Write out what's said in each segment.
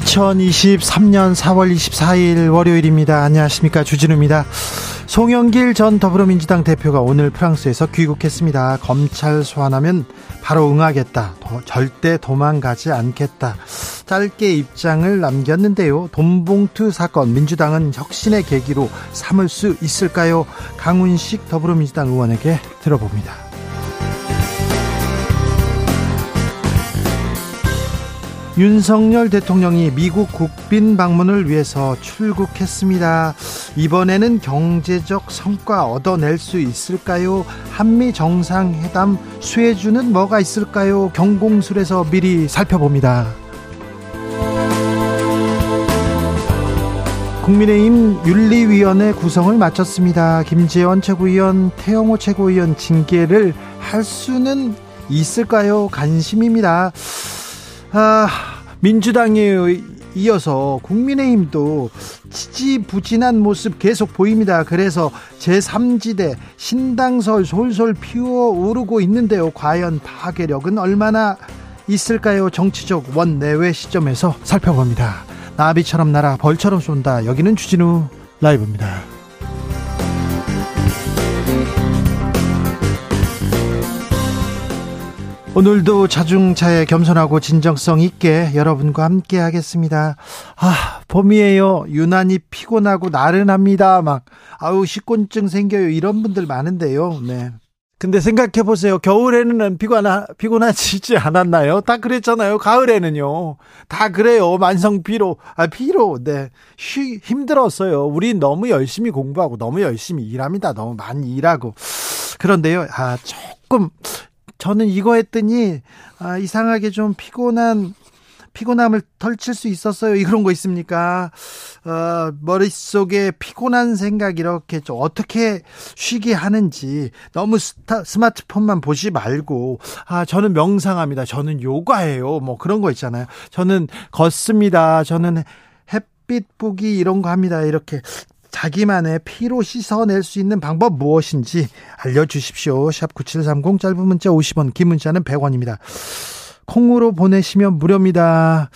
2023년 4월 24일 월요일입니다. 안녕하십니까. 주진우입니다. 송영길 전 더불어민주당 대표가 오늘 프랑스에서 귀국했습니다. 검찰 소환하면 바로 응하겠다. 절대 도망가지 않겠다. 짧게 입장을 남겼는데요. 돈봉투 사건 민주당은 혁신의 계기로 삼을 수 있을까요? 강훈식 더불어민주당 의원에게 들어봅니다. 윤석열 대통령이 미국 국빈 방문을 위해서 출국했습니다. 이번에는 경제적 성과 얻어낼 수 있을까요? 한미 정상회담 수혜주는 뭐가 있을까요? 경공술에서 미리 살펴봅니다. 국민의힘 윤리위원회 구성을 마쳤습니다. 김재원 최고위원, 태영호 최고위원 징계를 할 수는 있을까요? 관심입니다. 아, 민주당에 이어서 국민의힘도 지지부진한 모습 계속 보입니다. 그래서 제3지대 신당설 솔솔 피어오르고 있는데요. 과연 파괴력은 얼마나 있을까요? 정치적 원내외 시점에서 살펴봅니다. 나비처럼 날아 벌처럼 쏜다. 여기는 주진우 라이브입니다. 오늘도 자중차에 겸손하고 진정성 있게 여러분과 함께 하겠습니다. 아, 봄이에요. 유난히 피곤하고 나른합니다. 막, 아우, 식곤증 생겨요. 이런 분들 많은데요. 네. 근데 생각해 보세요. 겨울에는 피곤하, 피곤하지 않았나요? 다 그랬잖아요. 가을에는요. 다 그래요. 만성 피로. 아, 피로. 네. 쉬, 힘들었어요. 우리 너무 열심히 공부하고 너무 열심히 일합니다. 너무 많이 일하고. 그런데요. 아, 조금 저는 이거 했더니 아, 이상하게 좀 피곤한 피곤함을 덜칠 수 있었어요. 이런 거 있습니까? 어, 머릿속에 피곤한 생각 이렇게 좀 어떻게 쉬게 하는지 너무 스타, 스마트폰만 보지 말고 아, 저는 명상합니다. 저는 요가해요. 뭐 그런 거 있잖아요. 저는 걷습니다. 저는 햇빛 보기 이런 거 합니다. 이렇게 자기만의 피로 씻어낼 수 있는 방법 무엇인지 알려주십시오. 샵 9730 짧은 문자 50원, 긴 문자는 100원입니다. 콩으로 보내시면 무료입니다.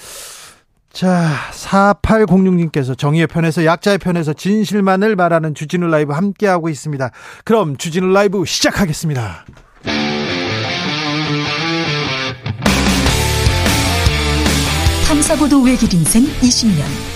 자, 4806님께서 정의의 편에서 약자의 편에서 진실만을 말하는 주진우 라이브 함께하고 있습니다. 그럼 주진우 라이브 시작하겠습니다. 탐사보도 외길 인생 20년.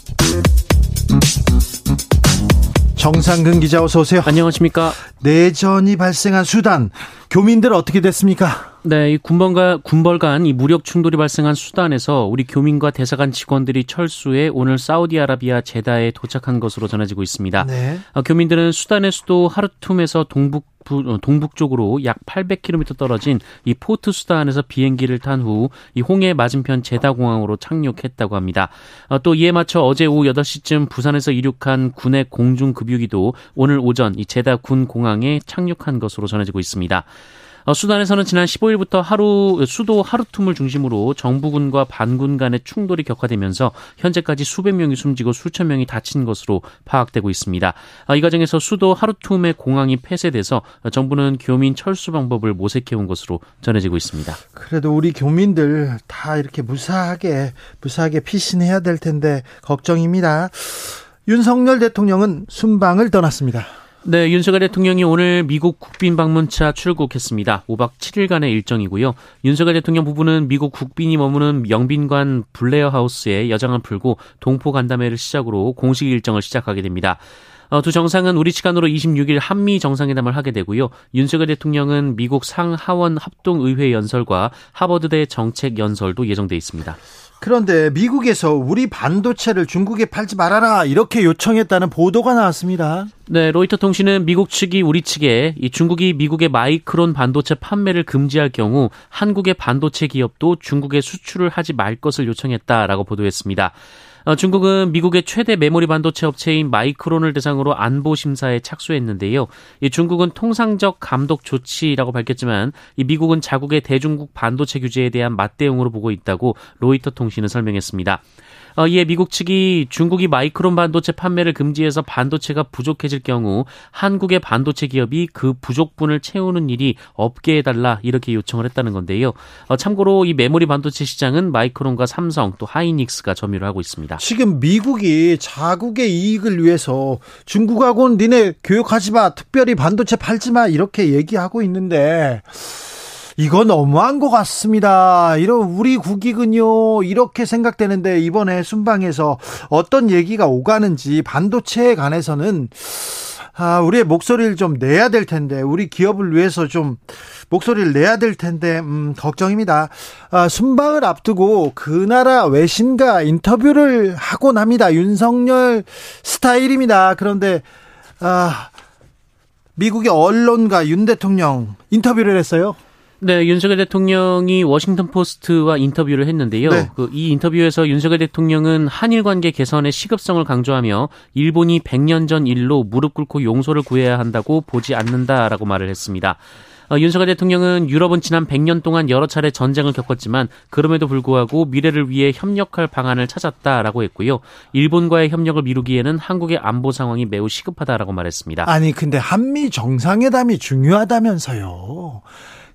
정상근 기자 어서 오세요. 안녕하십니까. 내전이 발생한 수단 교민들 어떻게 됐습니까? 네, 이 군벌과 군벌 간 이 무력 충돌이 발생한 수단에서 우리 교민과 대사관 직원들이 철수해 오늘 사우디아라비아 제다에 도착한 것으로 전해지고 있습니다. 네. 어, 교민들은 수단의 수도 하르툼에서 동북 어, 동북 쪽으로 약 800km 떨어진 이 포트 수단에서 비행기를 탄 후 이 홍해 맞은편 제다 공항으로 착륙했다고 합니다. 어, 또 이에 맞춰 어제 오후 8시쯤 부산에서 이륙한 군의 공중 급유기도 오늘 오전 이 제다 군 공항에 착륙한 것으로 전해지고 있습니다. 어, 수단에서는 지난 15일부터 하루 수도 하루툼을 중심으로 정부군과 반군 간의 충돌이 격화되면서 현재까지 수백 명이 숨지고 수천 명이 다친 것으로 파악되고 있습니다. 어, 이 과정에서 수도 하루툼의 공항이 폐쇄돼서 정부는 교민 철수 방법을 모색해온 것으로 전해지고 있습니다. 그래도 우리 교민들 다 이렇게 무사하게 무사하게 피신해야 될 텐데 걱정입니다. 윤석열 대통령은 순방을 떠났습니다. 네, 윤석열 대통령이 오늘 미국 국빈 방문차 출국했습니다. 5박 7일간의 일정이고요. 윤석열 대통령 부부는 미국 국빈이 머무는 영빈관 블레어 하우스에 여장을 풀고 동포 간담회를 시작으로 공식 일정을 시작하게 됩니다. 어, 두 정상은 우리 시간으로 26일 한미 정상회담을 하게 되고요. 윤석열 대통령은 미국 상하원 합동의회 연설과 하버드대 정책 연설도 예정돼 있습니다. 그런데 미국에서 우리 반도체를 중국에 팔지 말아라 이렇게 요청했다는 보도가 나왔습니다. 네, 로이터 통신은 미국 측이 우리 측에 이 중국이 미국의 마이크론 반도체 판매를 금지할 경우 한국의 반도체 기업도 중국에 수출을 하지 말 것을 요청했다라고 보도했습니다. 어, 중국은 미국의 최대 메모리 반도체 업체인 마이크론을 대상으로 안보 심사에 착수했는데요. 이 중국은 통상적 감독 조치라고 밝혔지만 이 미국은 자국의 대중국 반도체 규제에 대한 맞대응으로 보고 있다고 로이터 통신은 설명했습니다. 어, 이에 미국 측이 중국이 마이크론 반도체 판매를 금지해서 반도체가 부족해질 경우 한국의 반도체 기업이 그 부족분을 채우는 일이 없게 해달라 이렇게 요청을 했다는 건데요. 어, 참고로 이 메모리 반도체 시장은 마이크론과 삼성 또 하이닉스가 점유를 하고 있습니다. 지금 미국이 자국의 이익을 위해서 중국하고는 니네 교육하지 마, 특별히 반도체 팔지 마 이렇게 얘기하고 있는데 이거 너무한 것 같습니다. 이런 우리 국익은요 이렇게 생각되는데 이번에 순방에서 어떤 얘기가 오가는지 반도체에 관해서는 아, 우리의 목소리를 좀 내야 될 텐데 우리 기업을 위해서 좀 목소리를 내야 될 텐데 음, 걱정입니다. 아, 순방을 앞두고 그 나라 외신과 인터뷰를 하곤 합니다. 윤석열 스타일입니다. 그런데 아, 미국의 언론과 윤 대통령 인터뷰를 했어요. 네, 윤석열 대통령이 워싱턴 포스트와 인터뷰를 했는데요. 네. 그 이 인터뷰에서 윤석열 대통령은 한일 관계 개선의 시급성을 강조하며 일본이 100년 전 일로 무릎 꿇고 용서를 구해야 한다고 보지 않는다라고 말을 했습니다. 어, 윤석열 대통령은 유럽은 지난 100년 동안 여러 차례 전쟁을 겪었지만 그럼에도 불구하고 미래를 위해 협력할 방안을 찾았다라고 했고요. 일본과의 협력을 미루기에는 한국의 안보 상황이 매우 시급하다라고 말했습니다. 아니 근데 한미 정상회담이 중요하다면서요.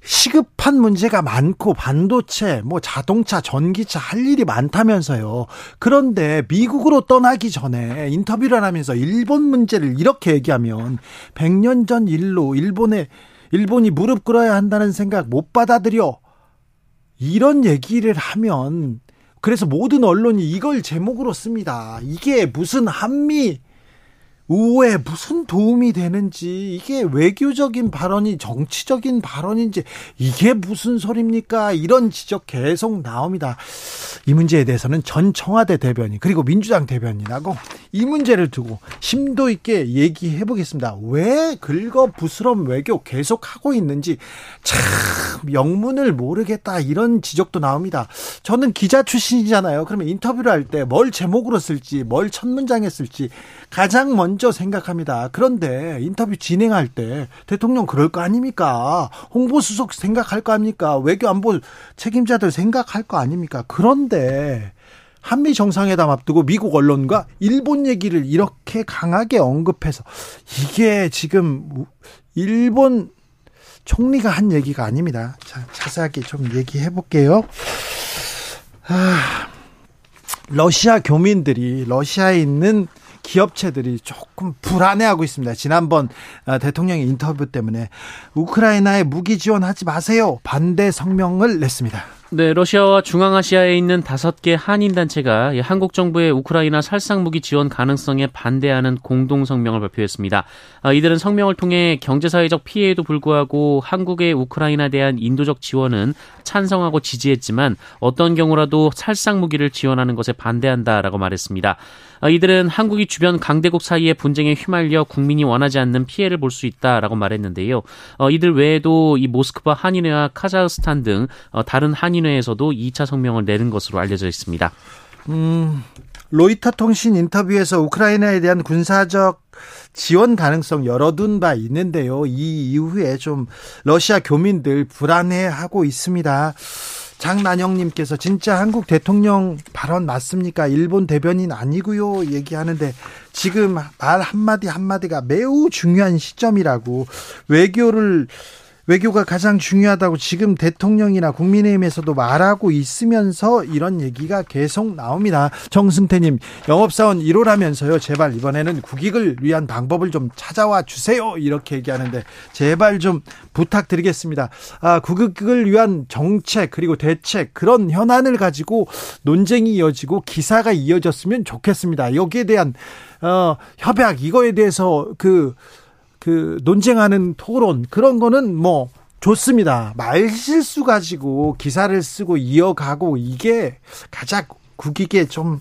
시급한 문제가 많고 반도체, 뭐 자동차, 전기차 할 일이 많다면서요. 그런데 미국으로 떠나기 전에 인터뷰를 하면서 일본 문제를 이렇게 얘기하면 100년 전 일로 일본에 일본이 무릎 꿇어야 한다는 생각 못 받아들여. 이런 얘기를 하면 그래서 모든 언론이 이걸 제목으로 씁니다. 이게 무슨 한미 우호에 무슨 도움이 되는지 이게 외교적인 발언이 정치적인 발언인지 이게 무슨 소리입니까? 이런 지적 계속 나옵니다. 이 문제에 대해서는 전 청와대 대변인 그리고 민주당 대변인하고 이 문제를 두고 심도 있게 얘기해 보겠습니다. 왜 긁어 부스럼 외교 계속 하고 있는지 참 영문을 모르겠다 이런 지적도 나옵니다. 저는 기자 출신이잖아요. 그러면 인터뷰를 할 때 뭘 제목으로 쓸지 뭘 첫 문장에 쓸지 가장 먼저 생각합니다. 그런데 인터뷰 진행할 때 대통령 그럴 거 아닙니까? 홍보수석 생각할 거 아닙니까? 외교안보 책임자들 생각할 거 아닙니까? 그런데 한미 정상회담 앞두고 미국 언론과 일본 얘기를 이렇게 강하게 언급해서 이게 지금 일본 총리가 한 얘기가 아닙니다. 자, 자세하게 좀 얘기해 볼게요. 아, 러시아 교민들이 러시아에 있는 기업체들이 조금 불안해하고 있습니다. 지난번 어, 대통령의 인터뷰 때문에 우크라이나에 무기 지원하지 마세요. 반대 성명을 냈습니다. 네, 러시아와 중앙아시아에 있는 다섯 개 한인 단체가 한국 정부의 우크라이나 살상 무기 지원 가능성에 반대하는 공동 성명을 발표했습니다. 아, 이들은 성명을 통해 경제사회적 피해에도 불구하고 한국의 우크라이나에 대한 인도적 지원은 찬성하고 지지했지만 어떤 경우라도 살상 무기를 지원하는 것에 반대한다라고 말했습니다. 아, 이들은 한국이 주변 강대국 사이의 분쟁에 휘말려 국민이 원하지 않는 피해를 볼 수 있다라고 말했는데요. 어, 이들 외에도 이 모스크바 한인회와 카자흐스탄 등 어, 다른 한인회에서도 2차 성명을 내는 것으로 알려져 있습니다. 음, 로이터 통신 인터뷰에서 우크라이나에 대한 군사적 지원 가능성 열어둔 바 있는데요. 이 이후에 좀 러시아 교민들 불안해하고 있습니다. 장난영님께서 진짜 한국 대통령 발언 맞습니까? 일본 대변인 아니고요. 얘기하는데 지금 말 한마디 한마디가 매우 중요한 시점이라고 외교를 외교가 가장 중요하다고 지금 대통령이나 국민의힘에서도 말하고 있으면서 이런 얘기가 계속 나옵니다. 정승태님, 영업사원 1호라면서요. 제발 이번에는 국익을 위한 방법을 좀 찾아와 주세요. 이렇게 얘기하는데 제발 좀 부탁드리겠습니다. 아, 국익을 위한 정책 그리고 대책 그런 현안을 가지고 논쟁이 이어지고 기사가 이어졌으면 좋겠습니다. 여기에 대한 어, 협약 이거에 대해서 그 그 논쟁하는 토론 그런 거는 뭐 좋습니다. 말 실수 가지고 기사를 쓰고 이어가고 이게 가장 국익에 좀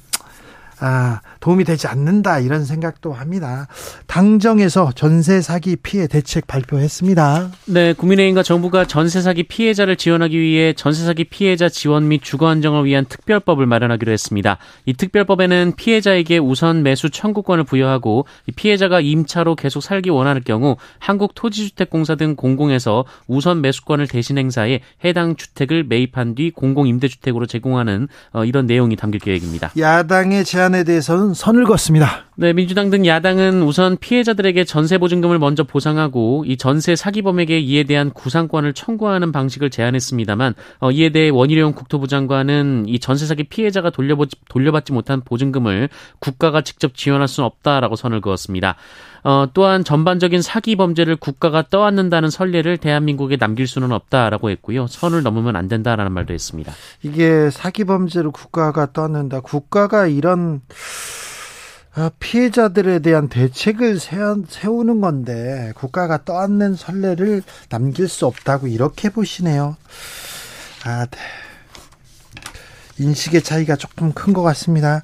아, 도움이 되지 않는다 이런 생각도 합니다. 당정에서 전세 사기 피해 대책 발표했습니다. 네, 국민의힘과 정부가 전세 사기 피해자를 지원하기 위해 전세 사기 피해자 지원 및 주거 안정을 위한 특별법을 마련하기로 했습니다. 이 특별법에는 피해자에게 우선 매수 청구권을 부여하고 피해자가 임차로 계속 살기 원하는 경우 한국토지주택공사 등 공공에서 우선 매수권을 대신 행사해 해당 주택을 매입한 뒤 공공임대주택으로 제공하는 어, 이런 내용이 담길 계획입니다. 야당의 제안 제안에 대해서는 선을 긋습니다. 네, 민주당 등 야당은 우선 피해자들에게 전세 보증금을 먼저 보상하고 이 전세 사기범에게 이에 대한 구상권을 청구하는 방식을 제안했습니다만 어, 이에 대해 원희룡 국토부 장관은 이 전세 사기 피해자가 돌려보, 돌려받지 못한 보증금을 국가가 직접 지원할 수는 없다라고 선을 그었습니다. 어, 또한 전반적인 사기 범죄를 국가가 떠안는다는 선례를 대한민국에 남길 수는 없다라고 했고요. 선을 넘으면 안 된다라는 말도 했습니다. 이게 사기 범죄를 국가가 떠안는다. 국가가 이런 아, 피해자들에 대한 대책을 세우는 건데 국가가 떠안는 선례를 남길 수 없다고 이렇게 보시네요. 아, 네. 인식의 차이가 조금 큰 것 같습니다.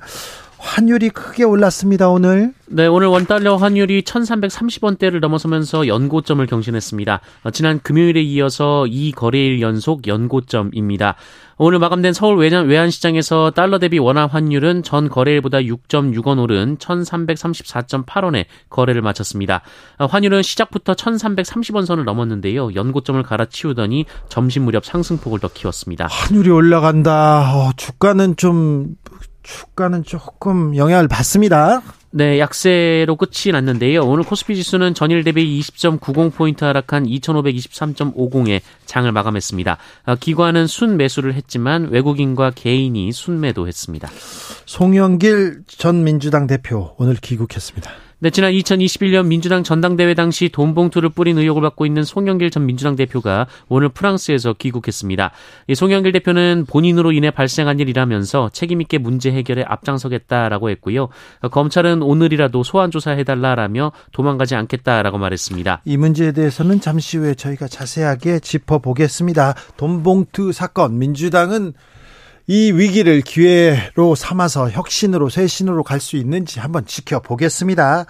환율이 크게 올랐습니다, 오늘. 네, 오늘 원달러 환율이 1330원대를 넘어서면서 연고점을 경신했습니다. 어, 지난 금요일에 이어서 이 거래일 연속 연고점입니다. 오늘 마감된 서울 외환시장에서 달러 대비 원화 환율은 전 거래일보다 6.6원 오른 1334.8원에 거래를 마쳤습니다. 어, 환율은 시작부터 1330원 선을 넘었는데요. 연고점을 갈아치우더니 점심 무렵 상승폭을 더 키웠습니다. 환율이 올라간다. 어, 주가는 좀 주가는 조금 영향을 받습니다. 네, 약세로 끝이 났는데요. 오늘 코스피 지수는 전일 대비 20.90포인트 하락한 2523.50에 장을 마감했습니다. 아, 기관은 순 매수를 했지만 외국인과 개인이 순매도 했습니다. 송영길 전 민주당 대표 오늘 귀국했습니다. 네, 지난 2021년 민주당 전당대회 당시 돈 봉투를 뿌린 의혹을 받고 있는 송영길 전 민주당 대표가 오늘 프랑스에서 귀국했습니다. 이 송영길 대표는 본인으로 인해 발생한 일이라면서 책임있게 문제 해결에 앞장서겠다라고 했고요. 검찰은 오늘이라도 소환 조사해달라라며 도망가지 않겠다라고 말했습니다. 이 문제에 대해서는 잠시 후에 저희가 자세하게 짚어보겠습니다. 돈 봉투 사건 민주당은 이 위기를 기회로 삼아서 혁신으로 쇄신으로 갈 수 있는지 한번 지켜보겠습니다.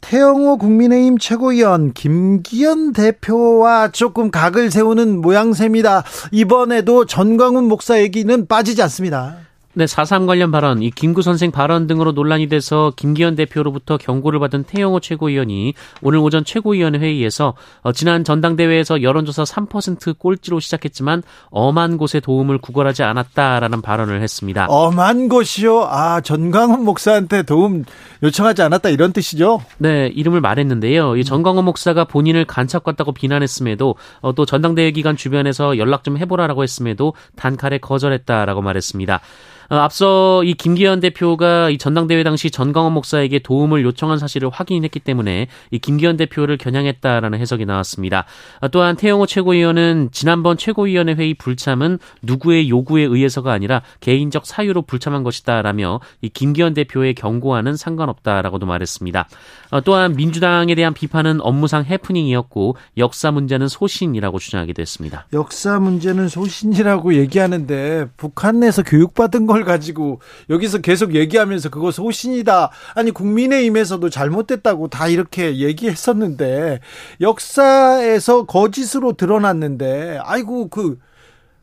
태영호 국민의힘 최고위원 김기현 대표와 조금 각을 세우는 모양새입니다. 이번에도 전광훈 목사 얘기는 빠지지 않습니다. 네, 4.3 관련 발언, 이 김구 선생 발언 등으로 논란이 돼서 김기현 대표로부터 경고를 받은 태영호 최고위원이 오늘 오전 최고위원회 회의에서 어, 지난 전당대회에서 여론조사 3% 꼴찌로 시작했지만 엄한 곳에 도움을 구걸하지 않았다라는 발언을 했습니다. 엄한 곳이요? 아, 전광훈 목사한테 도움 요청하지 않았다 이런 뜻이죠? 네, 이름을 말했는데요. 이 전광훈 목사가 본인을 간첩 같다고 비난했음에도 어, 또 전당대회 기간 주변에서 연락 좀 해보라라고 했음에도 단칼에 거절했다라고 말했습니다. 어, 앞서 이 김기현 대표가 이 전당대회 당시 전광훈 목사에게 도움을 요청한 사실을 확인했기 때문에 이 김기현 대표를 겨냥했다라는 해석이 나왔습니다. 어, 또한 태영호 최고위원은 지난번 최고위원회 회의 불참은 누구의 요구에 의해서가 아니라 개인적 사유로 불참한 것이다라며 이 김기현 대표의 경고와는 상관없다라고도 말했습니다. 어, 또한 민주당에 대한 비판은 업무상 해프닝이었고 역사 문제는 소신이라고 주장하기도 했습니다. 역사 문제는 소신이라고 얘기하는데 북한 내에서 교육받은 걸 가지고 여기서 계속 얘기하면서 그거 소신이다. 아니 국민의힘에서도 잘못됐다고 다 이렇게 얘기했었는데 역사에서 거짓으로 드러났는데 아이고 그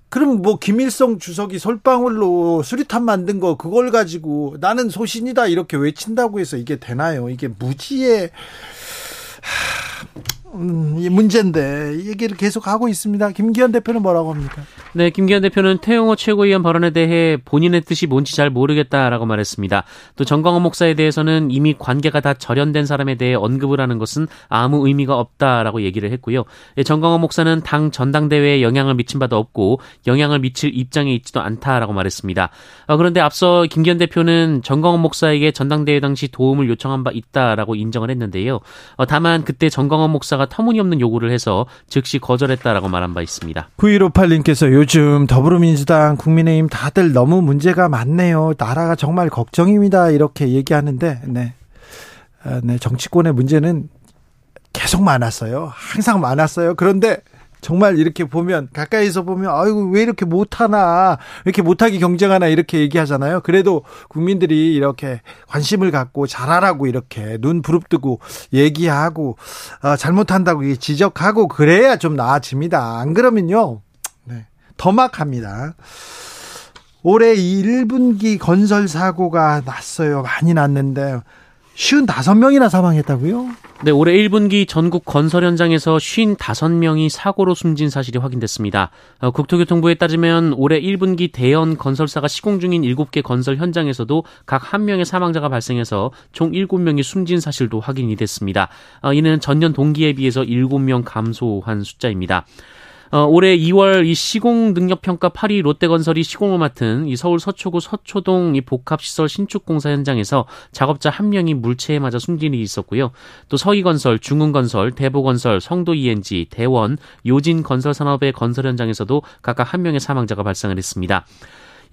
그럼 뭐 김일성 주석이 솔방울로 수리탄 만든 거 그걸 가지고 나는 소신이다 이렇게 외친다고 해서 이게 되나요? 이게 무지의 음, 문제인데 얘기를 계속 하고 있습니다. 김기현 대표는 뭐라고 합니까? 네, 김기현 대표는 태영호 최고위원 발언에 대해 본인의 뜻이 뭔지 잘 모르겠다라고 말했습니다. 또 정광훈 목사에 대해서는 이미 관계가 다 절연된 사람에 대해 언급을 하는 것은 아무 의미가 없다라고 얘기를 했고요. 예, 정광훈 목사는 당 전당대회에 영향을 미친 바도 없고 영향을 미칠 입장에 있지도 않다라고 말했습니다. 어, 그런데 앞서 김기현 대표는 정광훈 목사에게 전당대회 당시 도움을 요청한 바 있다라고 인정을 했는데요. 어, 다만 그때 정광훈 목사가 터무니없는 요구를 해서 즉시 거절했다라고 말한 바 있습니다. 9158님께서 요즘 더불어민주당, 국민의힘 다들 너무 문제가 많네요. 나라가 정말 걱정입니다. 이렇게 얘기하는데, 네. 아, 네, 정치권의 문제는 계속 많았어요. 항상 많았어요. 그런데 정말 이렇게 보면 가까이서 보면 아이고 왜 이렇게 못하나 왜 이렇게 못하게 경쟁하나 이렇게 얘기하잖아요. 그래도 국민들이 이렇게 관심을 갖고 잘하라고 이렇게 눈 부릅뜨고 얘기하고 어, 잘못한다고 지적하고 그래야 좀 나아집니다. 안 그러면요 네, 더 막합니다. 올해 1분기 건설 사고가 났어요. 많이 났는데 55명이나 사망했다고요? 네, 올해 1분기 전국 건설 현장에서 55명이 사고로 숨진 사실이 확인됐습니다. 어, 국토교통부에 따르면 올해 1분기 대연 건설사가 시공 중인 7개 건설 현장에서도 각 1명의 사망자가 발생해서 총 7명이 숨진 사실도 확인이 됐습니다. 어, 이는 전년 동기에 비해서 7명 감소한 숫자입니다. 어, 올해 2월 이 시공 능력 평가 8위 롯데건설이 시공을 맡은 이 서울 서초구 서초동 이 복합시설 신축 공사 현장에서 작업자 한 명이 물체에 맞아 숨진 일이 있었고요. 또 서희건설, 중흥건설, 대보건설, 성도 ENG, 대원, 요진 건설산업의 건설 현장에서도 각각 한 명의 사망자가 발생을 했습니다.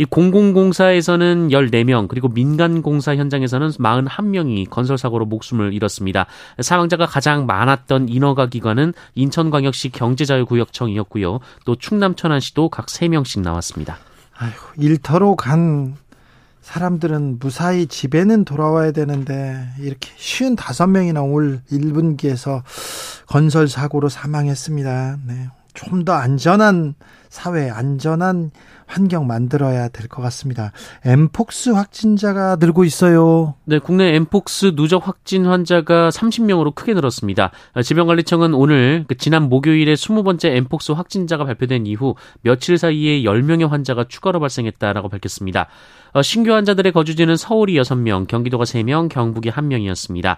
이 공공공사에서는 14명, 그리고 민간공사 현장에서는 41명이 건설사고로 목숨을 잃었습니다. 사망자가 가장 많았던 인허가 기관은 인천광역시 경제자유구역청이었고요. 또 충남 천안시도 각 3명씩 나왔습니다. 아이고, 일터로 간 사람들은 무사히 집에는 돌아와야 되는데 이렇게 쉬운 다섯 명이나 올 1분기에서 건설 사고로 사망했습니다. 네. 좀 더 안전한 사회, 안전한 환경 만들어야 될 것 같습니다. 엠폭스 확진자가 늘고 있어요. 네, 국내 엠폭스 누적 확진 환자가 30명으로 크게 늘었습니다. 질병관리청은 오늘 그 지난 목요일에 20번째 엠폭스 확진자가 발표된 이후 며칠 사이에 10명의 환자가 추가로 발생했다라고 밝혔습니다. 어, 신규 환자들의 거주지는 서울이 6명, 경기도가 3명, 경북이 1명이었습니다.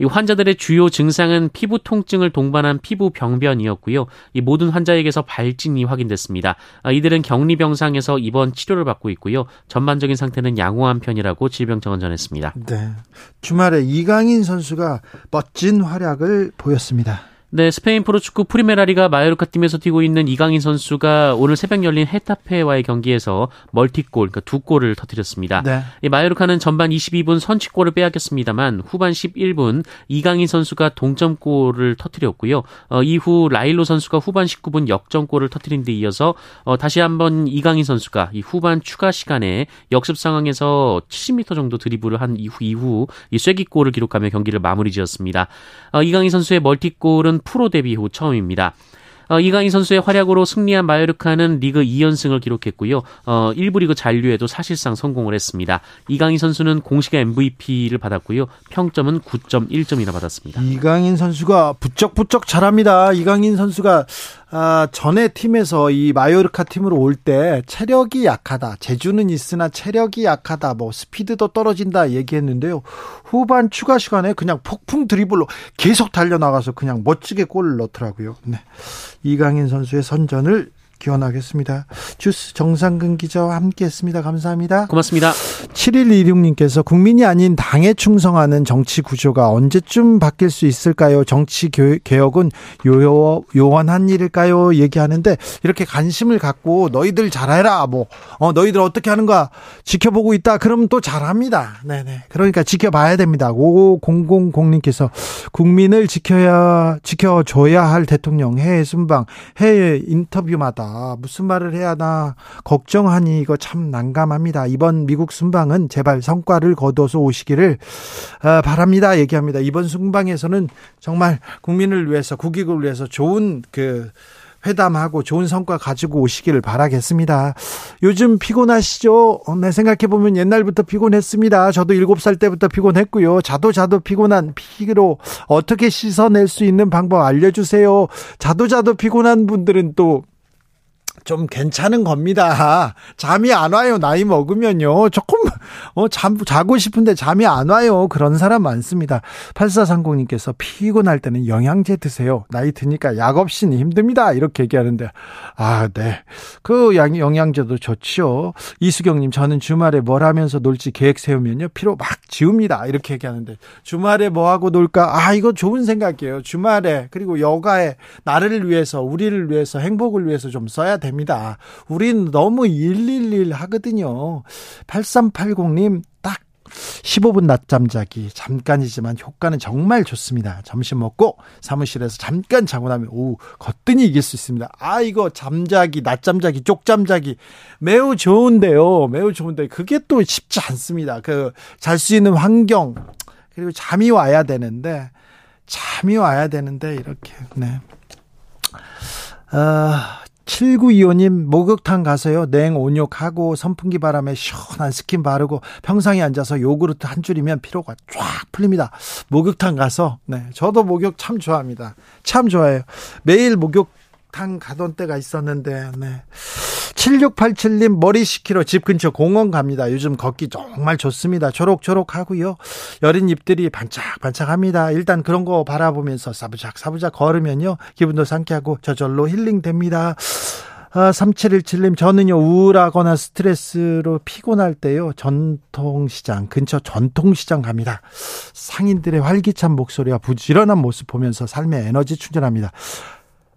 이 환자들의 주요 증상은 피부 통증을 동반한 피부 병변이었고요. 이 모든 환자에게서 발진이 확인됐습니다. 아, 이들은 격리 병상에서 입원 치료를 받고 있고요. 전반적인 상태는 양호한 편이라고 질병청은 전했습니다. 네. 주말에 이강인 선수가 멋진 활약을 보였습니다. 네, 스페인 프로축구 프리메라리가 마요르카 팀에서 뛰고 있는 이강인 선수가 오늘 새벽 열린 헤타페와의 경기에서 멀티골, 그러니까 두 골을 터뜨렸습니다. 네. 이 마요르카는 전반 22분 선취골을 빼앗겼습니다만 후반 11분 이강인 선수가 동점골을 터뜨렸고요. 어, 이후 라일로 선수가 후반 19분 역전골을 터뜨린 데 이어서 어, 다시 한번 이강인 선수가 이 후반 추가 시간에 역습 상황에서 70m 정도 드리블을 한 이후 이후 이 쐐기골을 기록하며 경기를 마무리 지었습니다. 어, 이강인 선수의 멀티골은 프로 데뷔 후 처음입니다. 어, 이강인 선수의 활약으로 승리한 마요르카는 리그 2연승을 기록했고요. 어, 1부 리그 잔류에도 사실상 성공을 했습니다. 이강인 선수는 공식 MVP를 받았고요. 평점은 9.1점이나 받았습니다. 이강인 선수가 부쩍부쩍 잘합니다. 이강인 선수가 아, 전에 팀에서 이 마요르카 팀으로 올 때 체력이 약하다. 재주는 있으나 체력이 약하다. 뭐 스피드도 떨어진다 얘기했는데요. 후반 추가 시간에 그냥 폭풍 드리블로 계속 달려나가서 그냥 멋지게 골을 넣더라고요. 네. 이강인 선수의 선전을 기원하겠습니다. 주스 정상근 기자와 함께 했습니다. 감사합니다. 고맙습니다. 7126님께서 국민이 아닌 당에 충성하는 정치 구조가 언제쯤 바뀔 수 있을까요? 정치 개혁은 요, 요원한 일일까요? 얘기하는데 이렇게 관심을 갖고 너희들 잘해라. 뭐, 어, 너희들 어떻게 하는가 지켜보고 있다. 그러면 또 잘합니다. 네네. 그러니까 지켜봐야 됩니다. 5000님께서 국민을 지켜야, 지켜줘야 할 대통령 해외 순방, 해외 인터뷰마다 무슨 말을 해야 하나 걱정하니 이거 참 난감합니다. 이번 미국 순방은 제발 성과를 거둬서 오시기를 어, 바랍니다. 얘기합니다. 이번 순방에서는 정말 국민을 위해서 국익을 위해서 좋은 그 회담하고 좋은 성과 가지고 오시기를 바라겠습니다. 요즘 피곤하시죠? 어, 네, 생각해보면 옛날부터 피곤했습니다. 저도 7살 때부터 피곤했고요. 자도 자도 피곤한 피로 어떻게 씻어낼 수 있는 방법 알려주세요. 자도 자도 피곤한 분들은 또 좀 괜찮은 겁니다. 잠이 안 와요. 나이 먹으면요. 조금, 어, 잠, 자고 싶은데 잠이 안 와요. 그런 사람 많습니다. 8430님께서 피곤할 때는 영양제 드세요. 나이 드니까 약 없이는 힘듭니다. 이렇게 얘기하는데, 아, 네. 그 영양제도 좋지요. 이수경님, 저는 주말에 뭘 하면서 놀지 계획 세우면요. 피로 막 지웁니다. 이렇게 얘기하는데, 주말에 뭐 하고 놀까? 아, 이거 좋은 생각이에요. 주말에, 그리고 여가에 나를 위해서, 우리를 위해서, 행복을 위해서 좀 써야 됩니다. 우린 너무 111 하거든요. 8380님 딱 15분 낮잠 자기 잠깐이지만 효과는 정말 좋습니다. 점심 먹고 사무실에서 잠깐 자고 나면 오후 거뜬히 이길 수 있습니다. 아 이거 잠자기 낮잠 자기 쪽잠 자기 매우 좋은데요. 매우 좋은데 그게 또 쉽지 않습니다. 그 잘 수 있는 환경 그리고 잠이 와야 되는데 잠이 와야 되는데 이렇게 네. 아, 7925님 목욕탕 가서요 냉 온욕하고 선풍기 바람에 시원한 스킨 바르고 평상에 앉아서 요구르트 한 줄이면 피로가 쫙 풀립니다. 목욕탕 가서 네 저도 목욕 참 좋아합니다. 참 좋아해요. 매일 목욕 탕 가던 때가 있었는데 네 7687님 머리 식히러 집 근처 공원 갑니다. 요즘 걷기 정말 좋습니다. 초록초록 하고요. 여린 잎들이 반짝반짝합니다. 일단 그런 거 바라보면서 사부작 사부작 걸으면요. 기분도 상쾌하고 저절로 힐링됩니다. 아, 3717님, 저는요, 우울하거나 스트레스로 피곤할 때요, 전통시장, 근처 전통시장 갑니다. 상인들의 활기찬 목소리와 부지런한 모습 보면서 삶의 에너지 충전합니다.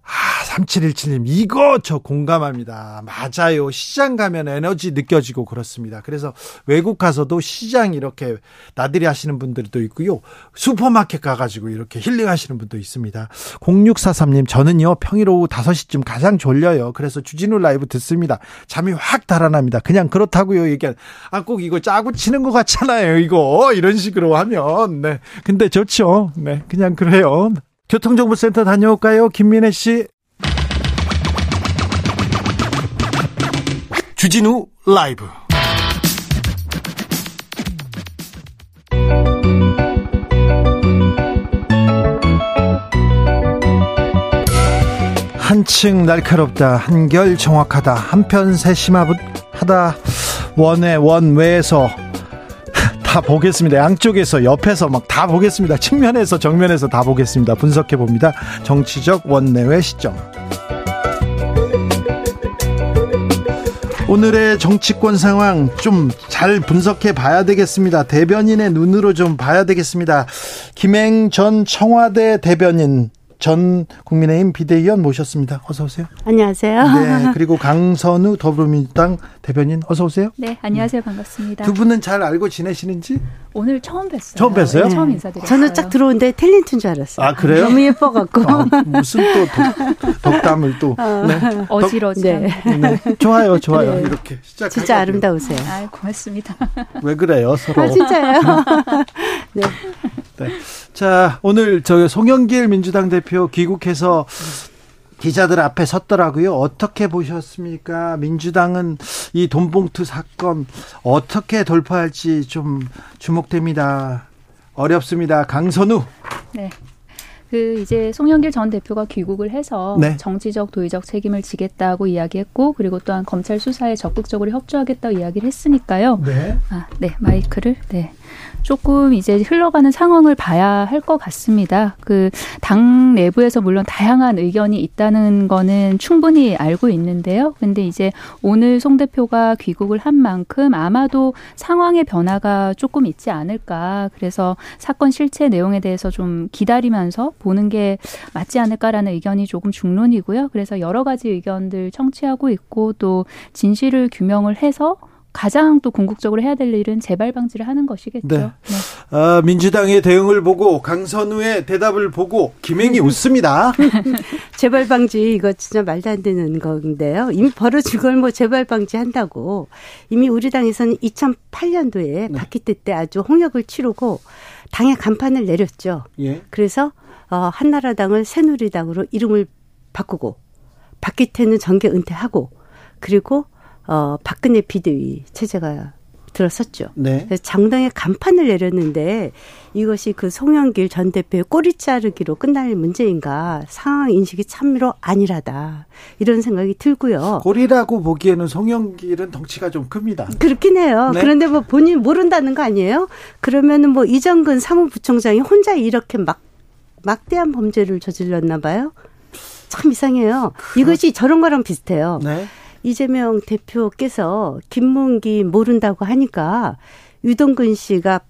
아, 3717님, 이거 저 공감합니다. 맞아요. 시장 가면 에너지 느껴지고 그렇습니다. 그래서 외국 가서도 시장 이렇게 나들이 하시는 분들도 있고요. 슈퍼마켓 가가지고 이렇게 힐링 하시는 분도 있습니다. 0643님, 저는요, 평일 오후 5시쯤 가장 졸려요. 그래서 주진우 라이브 듣습니다. 잠이 확 달아납니다. 그냥 그렇다고요. 얘기 아, 꼭 이거 짜고 치는 것 같잖아요. 이거. 이런 식으로 하면. 네. 근데 좋죠. 네. 그냥 그래요. 교통정보센터 다녀올까요? 김민혜 씨. 주진우 라이브. 한층 날카롭다 한결 정확하다 한편 세심하다 원에 원외에서 다 보겠습니다. 양쪽에서 옆에서 막 다 보겠습니다. 측면에서 정면에서 다 보겠습니다. 분석해 봅니다. 정치적 원내외 시점. 오늘의 정치권 상황 좀 잘 분석해 봐야 되겠습니다. 대변인의 눈으로 좀 봐야 되겠습니다. 김행 전 청와대 대변인 전 국민의힘 비대위원 모셨습니다. 어서 오세요. 안녕하세요. 네, 그리고 강선우 더불어민주당 대변인 어서 오세요. 네, 안녕하세요. 반갑습니다. 두 분은 잘 알고 지내시는지? 오늘 처음 뵀어요. 처음 뵀어요? 네, 처음 인사드렸어요. 저는 딱 들어온데 탤런트인 줄 알았어요. 아, 그래요? 너무 예뻐 갖고. 아, 무슨 또 덕, 덕담을 또. 어. 네. 어지러지. 네. 네. 좋아요, 좋아요. 네. 이렇게 시작. 진짜 아름다우세요. 아, 고맙습니다. 왜 그래요, 서로? 아, 진짜요? 네. 네. 자, 오늘 저 송영길 민주당 대표 귀국해서 기자들 앞에 섰더라고요. 어떻게 보셨습니까? 민주당은 이 돈봉투 사건 어떻게 돌파할지 좀 주목됩니다. 어렵습니다. 강선우. 네. 그 이제 송영길 전 대표가 귀국을 해서 네. 정치적 도의적 책임을 지겠다고 이야기했고 그리고 또한 검찰 수사에 적극적으로 협조하겠다고 이야기를 했으니까요. 네. 아, 네 마이크를 네. 조금 이제 흘러가는 상황을 봐야 할 것 같습니다. 그 당 내부에서 물론 다양한 의견이 있다는 거는 충분히 알고 있는데요. 근데 이제 오늘 송 대표가 귀국을 한 만큼 아마도 상황의 변화가 조금 있지 않을까. 그래서 사건 실체 내용에 대해서 좀 기다리면서 보는 게 맞지 않을까라는 의견이 조금 중론이고요. 그래서 여러 가지 의견들 청취하고 있고 또 진실을 규명을 해서 가장 또 궁극적으로 해야 될 일은 재발 방지를 하는 것이겠죠. 네. 네. 어, 민주당의 대응을 보고 강선우의 대답을 보고 김행이 웃습니다. 재발 방지 이거 진짜 말도 안 되는 건데요. 이미 벌어진 걸 뭐 재발 방지 한다고 이미 우리 당에서는 2008년도에 네. 바퀴 때 아주 홍역을 치르고 당의 간판을 내렸죠. 예. 그래서 어, 한나라당을 새누리당으로 이름을 바꾸고 박기태는 정계 은퇴하고 그리고 어 박근혜 비대위 체제가 들었었죠. 네. 그래서 장당에 간판을 내렸는데 이것이 그 송영길 전 대표의 꼬리 자르기로 끝날 문제인가 상황 인식이 참으로 아니라다 이런 생각이 들고요. 꼬리라고 보기에는 송영길은 덩치가 좀 큽니다. 그렇긴 해요. 네. 그런데 뭐 본인 모른다는 거 아니에요? 그러면은 뭐 이정근 사무부총장이 혼자 이렇게 막 막대한 범죄를 저질렀나 봐요. 참 이상해요. 이것이 저런 거랑 비슷해요. 네. 이재명 대표께서 김문기 모른다고 하니까 유동근 씨가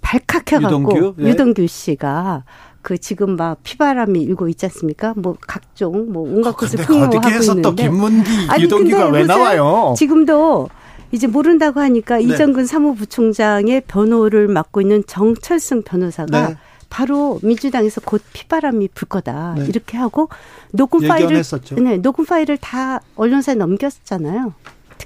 발칵해갖고 유동규, 네. 유동규 씨가 그 지금 막 피바람이 일고 있지 않습니까? 뭐 각종 뭐 온갖 것을 풍요하고 있는데. 또 김문기, 아니, 유동규가 왜 나와요? 지금도 이제 모른다고 하니까 네. 이정근 사무부총장의 변호를 맡고 있는 정철승 변호사가 네. 바로 민주당에서 곧 피바람이 불 거다 네. 이렇게 하고 녹음 파일을 네, 녹음 파일을 다 언론사에 넘겼잖아요.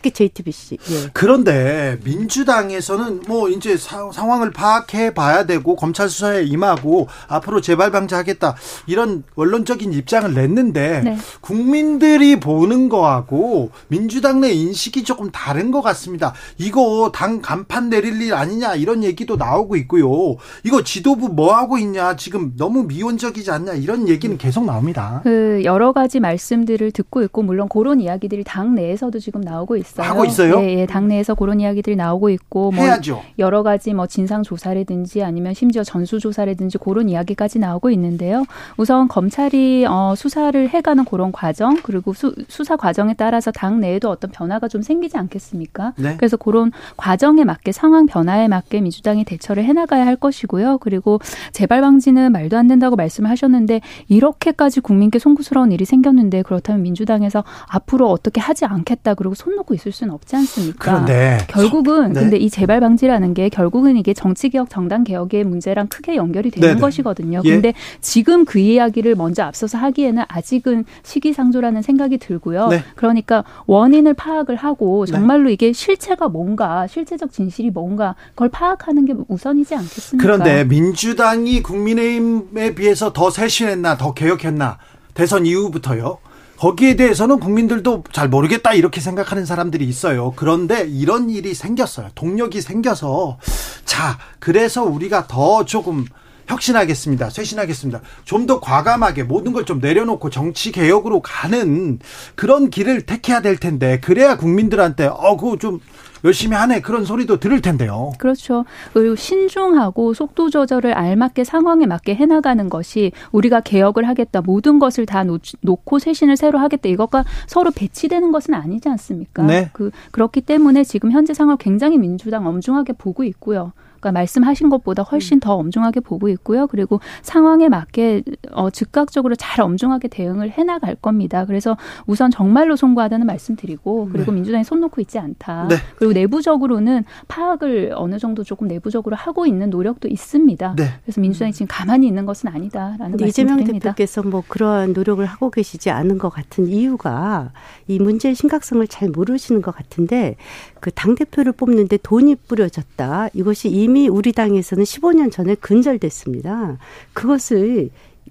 특히 JTBC. 예. 그런데 민주당에서는 뭐 이제 사, 상황을 파악해 봐야 되고 검찰 수사에 임하고 앞으로 재발 방지하겠다 이런 원론적인 입장을 냈는데 네. 국민들이 보는 거하고 민주당 내 인식이 조금 다른 것 같습니다. 이거 당 간판 내릴 일 아니냐 이런 얘기도 나오고 있고요. 이거 지도부 뭐 하고 있냐 지금 너무 미온적이지 않냐 이런 얘기는 계속 나옵니다. 그 여러 가지 말씀들을 듣고 있고 물론 그런 이야기들이 당 내에서도 지금 나오고 있 어요. 하고 있어요? 예, 예, 당내에서 그런 이야기들이 나오고 있고 뭐 해야죠. 여러 가지 뭐 진상 조사라든지 아니면 심지어 전수 조사라든지 그런 이야기까지 나오고 있는데요. 우선 검찰이 어, 수사를 해가는 그런 과정 그리고 수, 수사 과정에 따라서 당 내에도 어떤 변화가 좀 생기지 않겠습니까? 네. 그래서 그런 과정에 맞게 상황 변화에 맞게 민주당이 대처를 해나가야 할 것이고요. 그리고 재발 방지는 말도 안 된다고 말씀하셨는데 이렇게까지 국민께 송구스러운 일이 생겼는데 그렇다면 민주당에서 앞으로 어떻게 하지 않겠다 그리고 손 놓고 있을 수는 없지 않습니까? 그런데 결국은 네. 근데 이 재발 방지라는 게 결국은 이게 정치 개혁 정당 개혁의 문제랑 크게 연결이 되는 네네. 것이거든요. 예. 근데 지금 그 이야기를 먼저 앞서서 하기에는 아직은 시기상조라는 생각이 들고요. 네. 그러니까 원인을 파악을 하고 네. 정말로 네. 이게 실체가 뭔가 실체적 진실이 뭔가 그걸 파악하는 게 우선이지 않겠습니까? 그런데 민주당이 국민의힘에 비해서 더 쇄신했나 더 개혁했나 대선 이후부터요. 거기에 대해서는 국민들도 잘 모르겠다 이렇게 생각하는 사람들이 있어요. 그런데 이런 일이 생겼어요. 동력이 생겨서 자, 그래서 우리가 더 조금 혁신하겠습니다. 쇄신하겠습니다. 좀 더 과감하게 모든 걸 좀 내려놓고 정치 개혁으로 가는 그런 길을 택해야 될 텐데 그래야 국민들한테 어 그거 좀 열심히 하네 그런 소리도 들을 텐데요. 그렇죠. 그리고 신중하고 속도 조절을 알맞게 상황에 맞게 해나가는 것이 우리가 개혁을 하겠다 모든 것을 다 놓고 쇄신을 새로 하겠다 이것과 서로 배치되는 것은 아니지 않습니까? 네. 그 그렇기 때문에 지금 현재 상황 굉장히 민주당 엄중하게 보고 있고요. 그러니까 말씀하신 것보다 훨씬 더 엄중하게 보고 있고요. 그리고 상황에 맞게 어, 즉각적으로 잘 엄중하게 대응을 해나갈 겁니다. 그래서 우선 정말로 송구하다는 말씀드리고 그리고 네. 민주당이 손 놓고 있지 않다. 네. 그리고 내부적으로는 파악을 어느 정도 조금 내부적으로 하고 있는 노력도 있습니다. 네. 그래서 민주당이 지금 가만히 있는 것은 아니다라는 말씀드립니다. 이재명 대표께서 뭐 그러한 노력을 하고 계시지 않은 것 같은 이유가 이 문제의 심각성을 잘 모르시는 것 같은데 그 당대표를 뽑는데 돈이 뿌려졌다. 이것이 이미 우리 당에서는 15년 전에 근절됐습니다. 그것을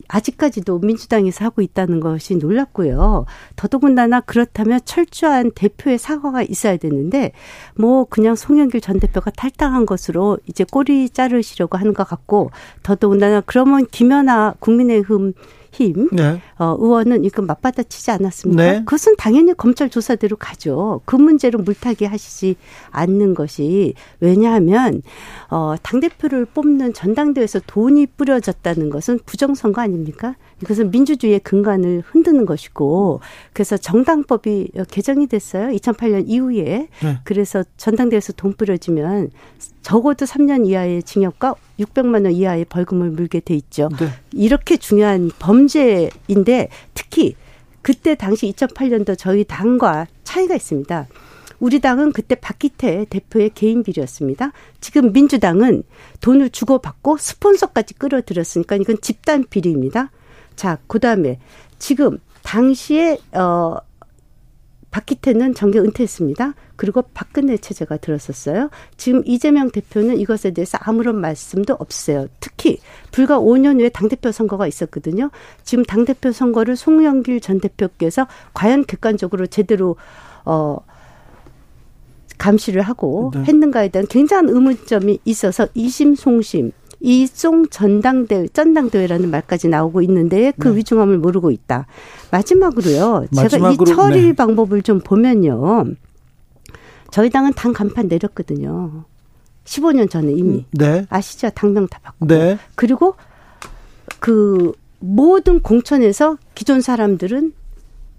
아직까지도 민주당에서 하고 있다는 것이 놀랍고요. 더더군다나 그렇다면 철저한 대표의 사과가 있어야 되는데 뭐 그냥 송영길 전 대표가 탈당한 것으로 이제 꼬리 자르시려고 하는 것 같고 더더군다나 그러면 김연아 국민의힘 힘 네. 어, 의원은 이거 맞받아치지 않았습니까? 네. 그것은 당연히 검찰 조사대로 가죠. 그 문제로 물타기 하시지 않는 것이 왜냐하면 어, 당 대표를 뽑는 전당대회에서 돈이 뿌려졌다는 것은 부정선거 아닙니까? 이것은 민주주의의 근간을 흔드는 것이고 그래서 정당법이 개정이 됐어요. 2008년 이후에 네. 그래서 전당대회에서 돈 뿌려지면 적어도 3년 이하의 징역과 600만 원 이하의 벌금을 물게 돼 있죠. 네. 이렇게 중요한 범죄인데 특히 그때 당시 2008년도 저희 당과 차이가 있습니다. 우리 당은 그때 박기태 대표의 개인 비리였습니다. 지금 민주당은 돈을 주고받고 스폰서까지 끌어들였으니까 이건 집단 비리입니다. 자, 그 다음에 지금 당시에 어 박기태는 정계 은퇴했습니다. 그리고 박근혜 체제가 들었었어요. 지금 이재명 대표는 이것에 대해서 아무런 말씀도 없어요. 특히 불과 5년 후에 당대표 선거가 있었거든요. 지금 당대표 선거를 송영길 전 대표께서 과연 객관적으로 제대로 어 감시를 하고 네. 했는가에 대한 굉장한 의문점이 있어서 이심 송심 이송 전당대회, 전당대회라는 말까지 나오고 있는데 그 네. 위중함을 모르고 있다. 마지막으로요. 마지막으로, 제가 이 처리 네. 방법을 좀 보면요. 저희 당은 당 간판 내렸거든요. 15년 전에 이미. 음, 네. 아시죠? 당명 다 바꾸고. 네. 그리고 그 모든 공천에서 기존 사람들은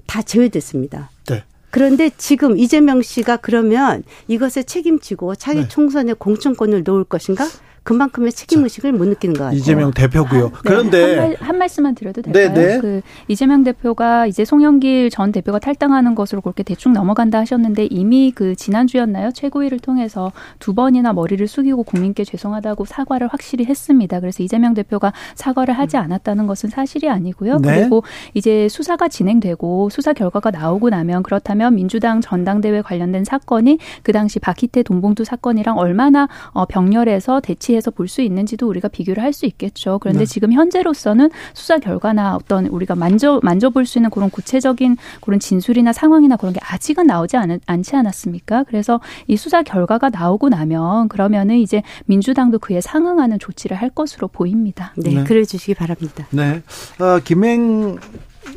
다 제외됐습니다. 네. 그런데 지금 이재명 씨가 그러면 이것에 책임지고 차기 네. 총선에 공천권을 놓을 것인가? 그만큼의 책임 의식을 못 느끼는 것 같아요. 이재명 대표고요. 네. 그런데 한, 말, 한, 말씀만 드려도 될까요? 네네. 네. 그 이재명 대표가 이제 송영길 전 대표가 탈당하는 것으로 그렇게 대충 넘어간다 하셨는데 이미 그 지난주였나요? 최고위를 통해서 두 번이나 머리를 숙이고 국민께 죄송하다고 사과를 확실히 했습니다. 그래서 이재명 대표가 사과를 하지 않았다는 것은 사실이 아니고요. 네. 그리고 이제 수사가 진행되고 수사 결과가 나오고 나면 그렇다면 민주당 전당대회 관련된 사건이 그 당시 박희태 돈봉투 사건이랑 얼마나 어, 병렬해서 대치 위치에서 볼 수 있는지도 우리가 비교를 할 수 있겠죠. 그런데 네. 지금 현재로서는 수사 결과나 어떤 우리가 만져 만져볼 수 있는 그런 구체적인 그런 진술이나 상황이나 그런 게 아직은 나오지 않, 않지 않았습니까? 그래서 이 수사 결과가 나오고 나면 그러면은 이제 민주당도 그에 상응하는 조치를 할 것으로 보입니다. 네, 네. 그래 주시기 바랍니다. 네, 어, 김행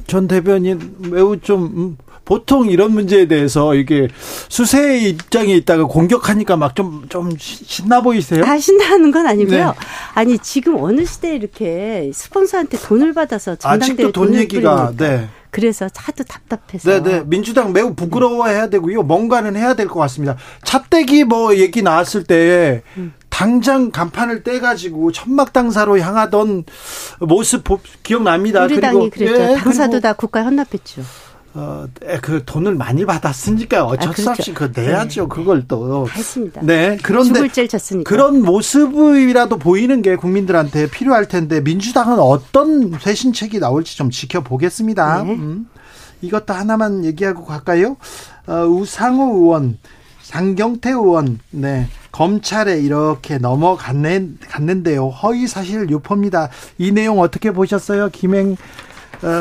전 대변인 매우 좀 음, 보통 이런 문제에 대해서 이게 수세의 입장에 있다가 공격하니까 막좀좀 신나 보이세요? 아 신나는 건 아니고요. 네. 아니 지금 어느 시대에 이렇게 스폰서한테 돈을 받아서 전당대회 돈 얘기가 네. 그래서 하도 답답해서. 네네. 네. 민주당 매우 부끄러워해야 되고요. 뭔가는 해야 될 것 같습니다. 차떼기 뭐 얘기 나왔을 때 음. 당장 간판을 떼가지고 천막 당사로 향하던 모습 기억납니다. 우리 당이 그랬죠. 예, 당사도 다 국가에 헌납했죠. 어, 그 돈을 많이 받았으니까 어쩔 아, 그렇죠. 수 없이 그 내야죠. 네. 그걸 또. 했습니다. 네. 그런데 그런 모습이라도 보이는 게 국민들한테 필요할 텐데 민주당은 어떤 쇄신책이 나올지 좀 지켜보겠습니다. 네. 음. 이것도 하나만 얘기하고 갈까요? 어, 우상호 의원, 장경태 의원, 네. 검찰에 이렇게 넘어갔는데요. 허위 사실 유포입니다. 이 내용 어떻게 보셨어요? 김행 어,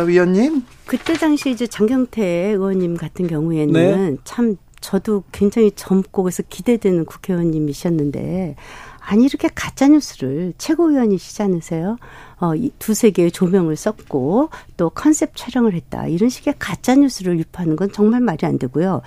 위원님? 그때 당시 이제 장경태 의원님 같은 경우에는 네. 참 저도 굉장히 젊고 그래서 기대되는 국회의원님이셨는데 아니 이렇게 가짜 뉴스를 최고위원이시지 않으세요? 어, 이 두세 개의 조명을 썼고 또 컨셉 촬영을 했다. 이런 식의 가짜 뉴스를 유포하는 건 정말 말이 안 되고요.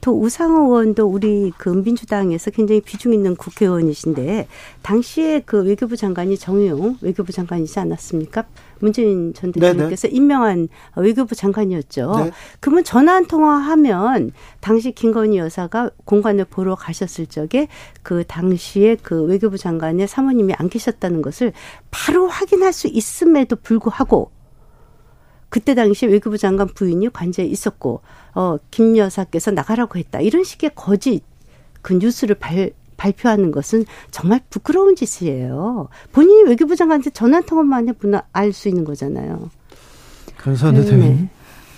또 우상호 의원도 우리 그 민주당에서 굉장히 비중 있는 국회의원이신데 당시에 그 외교부 장관이 정의용 외교부 장관이지 않았습니까? 문재인 전 대통령께서 네네. 임명한 외교부 장관이었죠. 네. 그러면 전화 한 통화하면 당시 김건희 여사가 공간을 보러 가셨을 적에 그 당시에 그 외교부 장관의 사모님이 안 계셨다는 것을 바로 확인할 수 있음에도 불구하고 그때 당시 외교부 장관 부인이 관저에 있었고 어 김 여사께서 나가라고 했다 이런 식의 거짓 그 뉴스를 발 발표하는 것은 정말 부끄러운 짓이에요. 본인이 외교부 장관한테 전화 통화만 해보나 알 수 있는 거잖아요. 그래서 네. 네.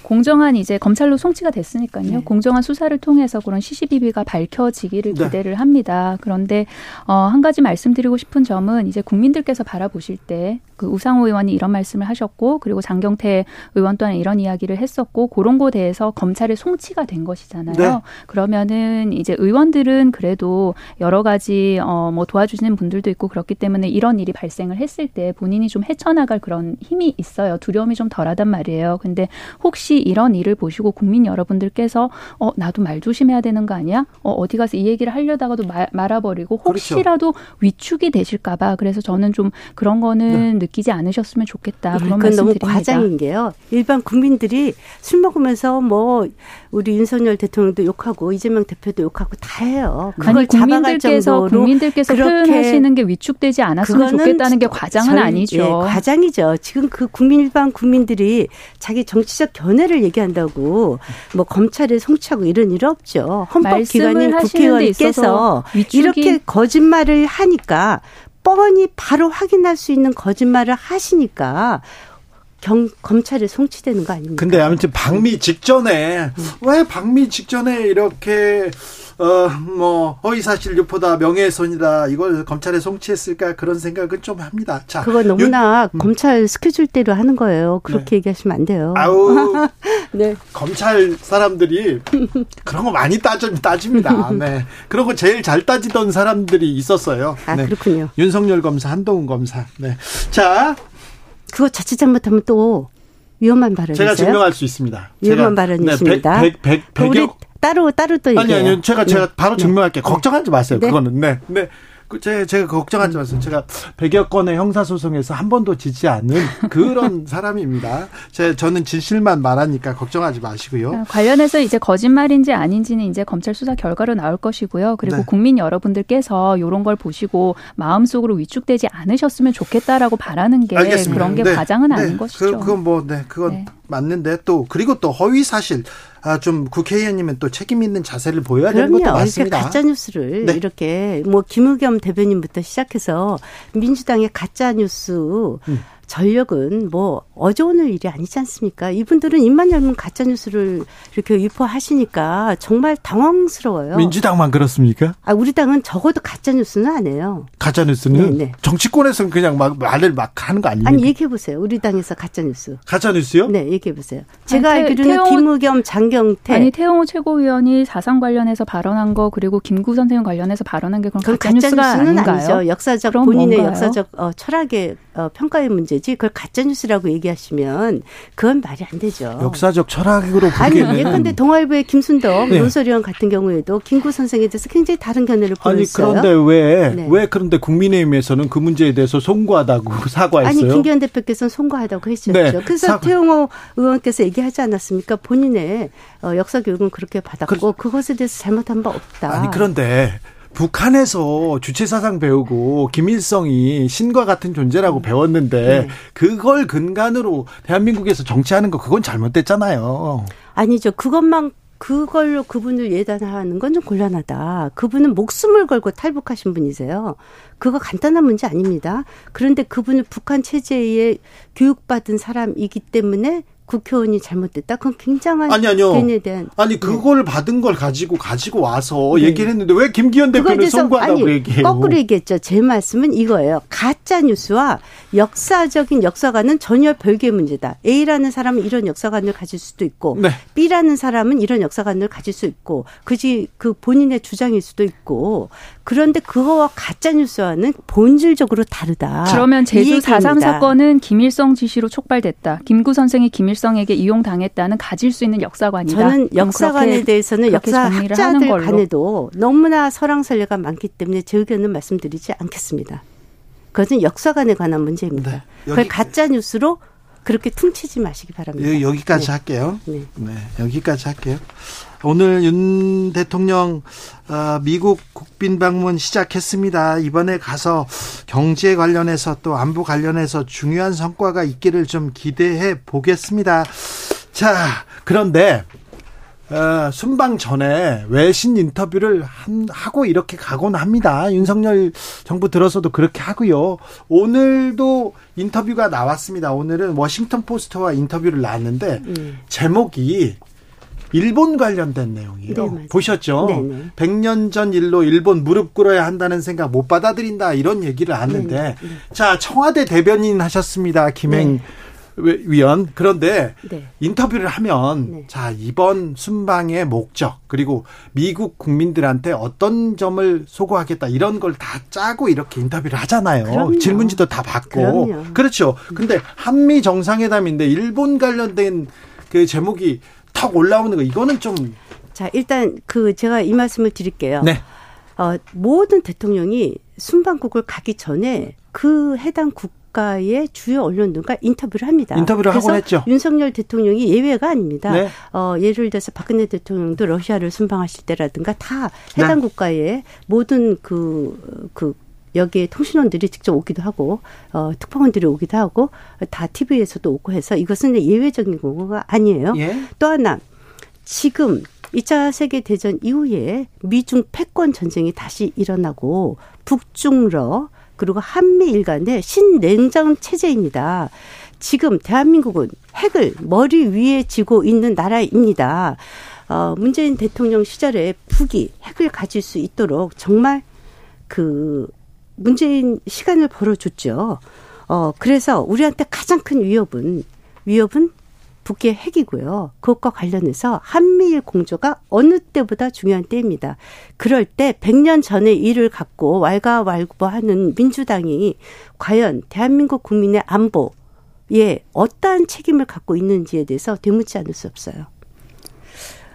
공정한 이제 검찰로 송치가 됐으니까요. 네. 공정한 수사를 통해서 그런 시시비비가 밝혀지기를 네. 기대를 합니다. 그런데 어, 한 가지 말씀드리고 싶은 점은 이제 국민들께서 바라보실 때 그 우상호 의원이 이런 말씀을 하셨고 그리고 장경태 의원 또한 이런 이야기를 했었고 그런 거에 대해서 검찰의 송치가 된 것이잖아요. 네. 그러면은 이제 의원들은 그래도 여러 가지 어, 뭐 도와주시는 분들도 있고 그렇기 때문에 이런 일이 발생을 했을 때 본인이 좀 헤쳐나갈 그런 힘이 있어요. 두려움이 좀 덜하단 말이에요. 근데 혹시 혹시 이런 일을 보시고 국민 여러분들께서 어 나도 말 조심해야 되는 거 아니야? 어 어디 가서 이 얘기를 하려다가도 말, 말아버리고 그렇죠. 혹시라도 그렇죠. 위축이 되실까봐 그래서 저는 좀 그런 거는 네. 느끼지 않으셨으면 좋겠다 그런 말씀 너무 드립니다. 과장인 게요. 일반 국민들이 술 먹으면서 뭐 우리 윤석열 대통령도 욕하고 이재명 대표도 욕하고 다 해요. 그걸 국민들께서 국민들께서 표현하시는 게 위축되지 않았으면 좋겠다는 게 과장은 절, 아니죠. 예, 과장이죠. 지금 그 국민 일반 국민들이 자기 정치적 견해 견해를 얘기한다고 뭐 검찰에 송치하고 이런 일 없죠. 헌법기관인 국회의원께서 이렇게 거짓말을 하니까 뻔히 바로 확인할 수 있는 거짓말을 하시니까 경, 검찰에 송치되는 거 아닙니까? 근데 아무튼 방미 직전에 음. 왜 방미 직전에 이렇게 어뭐 허위사실 유포다 명예훼손이다 이걸 검찰에 송치했을까 그런 생각은 좀 합니다. 자, 그거 너무나 유, 음. 검찰 스케줄대로 하는 거예요. 그렇게 네. 얘기하시면 안 돼요. 아우 네. 검찰 사람들이 그런 거 많이 따져 따집니다. 네. 거 제일 잘 따지던 사람들이 있었어요. 아 네. 그렇군요. 윤석열 검사, 한동훈 검사. 네. 자 그거 자칫 잘못하면 또 위험한 발언이세요? 제가 증명할 수 있습니다. 위험한 발언이십니다. 네, 100, 100, 100, 100여, 따로 따로 또 아니 아니 제가 제가 네. 바로 증명할게요. 네. 걱정하지 마세요. 네. 그거는 네. 네. 그 제가, 제가 걱정하지 마세요. 제가 100여 건의 형사소송에서 한 번도 지지 않은 그런 사람입니다. 제, 저는 진실만 말하니까 걱정하지 마시고요. 아, 관련해서 이제 거짓말인지 아닌지는 이제 검찰 수사 결과로 나올 것이고요. 그리고 네. 국민 여러분들께서 이런 걸 보시고 마음속으로 위축되지 않으셨으면 좋겠다라고 바라는 게 알겠습니다. 그런 게 네. 과장은 네. 아닌 것이죠. 그, 그건 뭐, 네, 그건 네. 맞는데 또 그리고 또 허위 사실 아, 좀 국회의원님은 또 책임 있는 자세를 보여야 그럼요. 되는 것도 맞습니다. 가짜 뉴스를 네. 이렇게 뭐 김의겸 대변인부터 시작해서 민주당의 가짜 뉴스 음. 전력은 뭐 어제 오늘 일이 아니지 않습니까? 이분들은 입만 열면 가짜 뉴스를 이렇게 유포하시니까 정말 당황스러워요. 민주당만 그렇습니까? 아 우리 당은 적어도 가짜 뉴스는 안 해요. 가짜 뉴스는 네네. 정치권에서는 그냥 막 말을 막 하는 거 아닙니까? 아니 얘기해 보세요. 우리 당에서 가짜 뉴스. 가짜 뉴스요? 네, 얘기해 보세요. 제가 아니, 알기로는 김의겸, 장경태 아니 태영호 최고위원이 사상 관련해서 발언한 거 그리고 김구 선생님 관련해서 발언한 게 그럼 가짜, 가짜 뉴스가 아닌가요? 아니죠. 역사적 본인의 뭔가요? 역사적 어, 철학의 어, 평가의 문제 지. 그걸 가짜 뉴스라고 얘기하시면 그건 말이 안 되죠. 역사적 철학으로 보기에는 아니 예컨대 동아일보의 김순덕 네. 논설위원 같은 경우에도 김구 선생에 대해서 굉장히 다른 견해를 보였어요. 아니 그런데 왜왜 네. 왜 그런데 국민의힘에서는 그 문제에 대해서 송구하다고 사과했어요? 아니 김기현 대표께서는 송구하다고 했었죠. 네. 그래서 사... 태용호 의원께서 얘기하지 않았습니까? 본인의 어, 역사 교육은 그렇게 받았고 그... 그것에 대해서 잘못한 바 없다. 아니 그런데 북한에서 주체 사상 배우고 김일성이 신과 같은 존재라고 음. 배웠는데 네. 그걸 근간으로 대한민국에서 정치하는 거 그건 잘못됐잖아요. 아니죠. 그것만 그걸로 그분을 예단하는 건 좀 곤란하다. 그분은 목숨을 걸고 탈북하신 분이세요. 그거 간단한 문제 아닙니다. 그런데 그분은 북한 체제에 교육받은 사람이기 때문에 국회의원이 잘못됐다. 그건 굉장한 아니 아니요. 개인에 대한 아니 네. 그걸 네. 받은 걸 가지고 가지고 와서 네. 얘기를 했는데 왜 김기현 대표는 송구하다고 얘기해요? 거꾸로 얘기했죠. 제 말씀은 이거예요. 가짜 뉴스와 역사적인 역사관은 전혀 별개의 문제다. A라는 사람은 이런 역사관을 가질 수도 있고 네. B라는 사람은 이런 역사관을 가질 수 있고 그지 그 본인의 주장일 수도 있고 그런데 그거와 가짜 뉴스와는 본질적으로 다르다. 그러면 제주 4.3 사건은 김일성 지시로 촉발됐다. 김구 선생이 김일성에게 이용당했다는 가질 수 있는 역사관이다. 저는 역사관에 대해서는 역사 학자들 간에도 너무나 설왕설래가 많기 때문에 제 의견은 말씀드리지 않겠습니다. 그것은 역사관에 관한 문제입니다. 네. 그걸 가짜 뉴스로 그렇게 퉁치지 마시기 바랍니다. 여기까지 네. 할게요. 네. 네. 여기까지 할게요. 오늘 윤 대통령 어, 미국 국빈 방문 시작했습니다. 이번에 가서 경제 관련해서 또 안보 관련해서 중요한 성과가 있기를 좀 기대해 보겠습니다. 자, 그런데 어, 순방 전에 외신 인터뷰를 한, 하고 이렇게 가곤 합니다. 윤석열 정부 들어서도 그렇게 하고요. 오늘도 인터뷰가 나왔습니다. 오늘은 워싱턴 포스트와 인터뷰를 나왔는데 음. 제목이 일본 관련된 내용이에요. 네, 보셨죠? 네네. 100년 전 일로 일본 무릎 꿇어야 한다는 생각 못 받아들인다 이런 얘기를 하는데 네, 네. 자 청와대 대변인 하셨습니다. 김행 네. 위원 그런데 네. 인터뷰를 하면 네. 자 이번 순방의 목적 그리고 미국 국민들한테 어떤 점을 소구하겠다 이런 걸 다 짜고 이렇게 인터뷰를 하잖아요 그럼요. 질문지도 다 받고 그럼요. 그렇죠 근데 한미 정상회담인데 일본 관련된 그 제목이 탁 올라오는 거 이거는 좀 자, 일단 그 제가 이 말씀을 드릴게요. 네. 어, 모든 대통령이 순방국을 가기 전에 그 해당 국가의 주요 언론들과 인터뷰를 합니다. 인터뷰를 하곤 했죠. 윤석열 대통령이 예외가 아닙니다. 네. 어, 예를 들어서 박근혜 대통령도 러시아를 순방하실 때라든가 다 해당 네. 국가의 모든 그, 그 여기에 통신원들이 직접 오기도 하고 어, 특파원들이 오기도 하고 다 TV에서도 오고 해서 이것은 예외적인 경우가 아니에요. 예? 또 하나 지금 2차 세계 대전 이후에 미중 패권 전쟁이 다시 일어나고 북중러 그리고 한미일 간의 신냉전 체제입니다. 지금 대한민국은 핵을 머리 위에 쥐고 있는 나라입니다. 어, 문재인 대통령 시절에 북이 핵을 가질 수 있도록 정말 그 문재인 시간을 벌어줬죠. 어, 그래서 우리한테 가장 큰 위협은, 위협은 북의 핵이고요. 그것과 관련해서 한미일 공조가 어느 때보다 중요한 때입니다. 그럴 때 100년 전의 일을 갖고 왈가왈부하는 민주당이 과연 대한민국 국민의 안보에 어떠한 책임을 갖고 있는지에 대해서 되묻지 않을 수 없어요.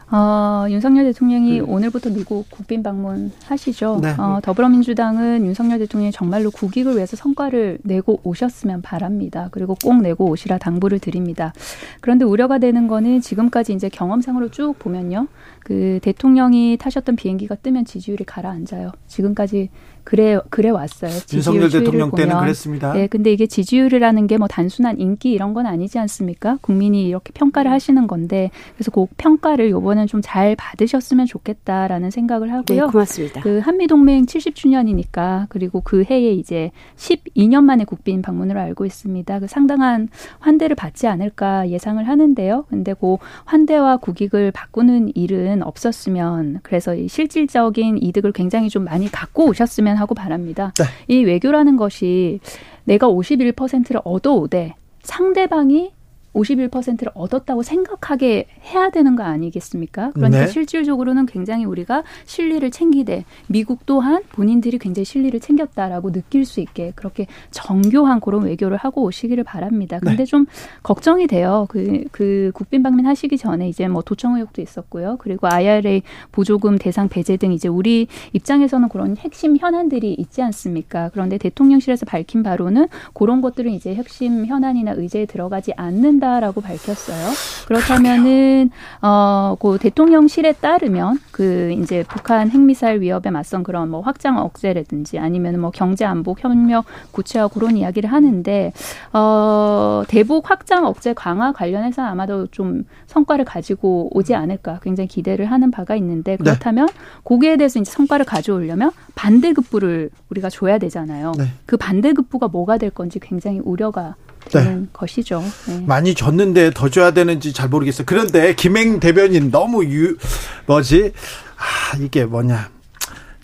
어, 윤석열 대통령이 음. 오늘부터 미국 국빈 방문하시죠. 네. 어, 더불어민주당은 윤석열 대통령이 정말로 국익을 위해서 성과를 내고 오셨으면 바랍니다. 그리고 꼭 내고 오시라 당부를 드립니다. 그런데 우려가 되는 거는 지금까지 이제 경험상으로 쭉 보면요. 그 대통령이 타셨던 비행기가 뜨면 지지율이 가라앉아요. 지금까지 그래 그래 왔어요. 윤석열 대통령 보면. 때는 그랬습니다. 네, 근데 이게 지지율이라는 게 뭐 단순한 인기 이런 건 아니지 않습니까? 국민이 이렇게 평가를 하시는 건데 그래서 그 평가를 요번엔 좀 잘 받으셨으면 좋겠다라는 생각을 하고요. 네, 고맙습니다. 그 한미 동맹 70주년이니까 그리고 그 해에 이제 12년 만에 국빈 방문으로 알고 있습니다. 그 상당한 환대를 받지 않을까 예상을 하는데요. 근데 그 환대와 국익을 바꾸는 일은 없었으면 그래서 이 실질적인 이득을 굉장히 좀 많이 갖고 오셨으면 하고 바랍니다. 네. 이 외교라는 것이 내가 51%를 얻어오되 상대방이 51%를 얻었다고 생각하게 해야 되는 거 아니겠습니까? 그러니까 네. 실질적으로는 굉장히 우리가 실리를 챙기되 미국 또한 본인들이 굉장히 실리를 챙겼다라고 느낄 수 있게 그렇게 정교한 그런 외교를 하고 오시기를 바랍니다. 근데 네. 좀 걱정이 돼요. 그, 그 국빈 방문 하시기 전에 이제 뭐 도청 의혹도 있었고요. 그리고 IRA 보조금 대상 배제 등 이제 우리 입장에서는 그런 핵심 현안들이 있지 않습니까? 그런데 대통령실에서 밝힌 바로는 그런 것들은 이제 핵심 현안이나 의제에 들어가지 않는다. 한다라고 밝혔어요. 그렇다면은 어그 대통령실에 따르면 그 이제 북한 핵미사일 위협에 맞선 그런 뭐 확장 억제라든지 아니면 뭐 경제 안보 협력 구체화 그런 이야기를 하는데 어 대북 확장 억제 강화 관련해서 아마도 좀 성과를 가지고 오지 않을까 굉장히 기대를 하는 바가 있는데 네. 그렇다면 네. 거기에 대해서 이제 성과를 가져오려면 반대급부를 우리가 줘야 되잖아요. 네. 그 반대급부가 뭐가 될 건지 굉장히 우려가 네. 것이죠. 네. 많이 줬는데 더 줘야 되는지 잘 모르겠어요. 그런데 김행 대변인 너무 유 뭐지? 아 이게 뭐냐?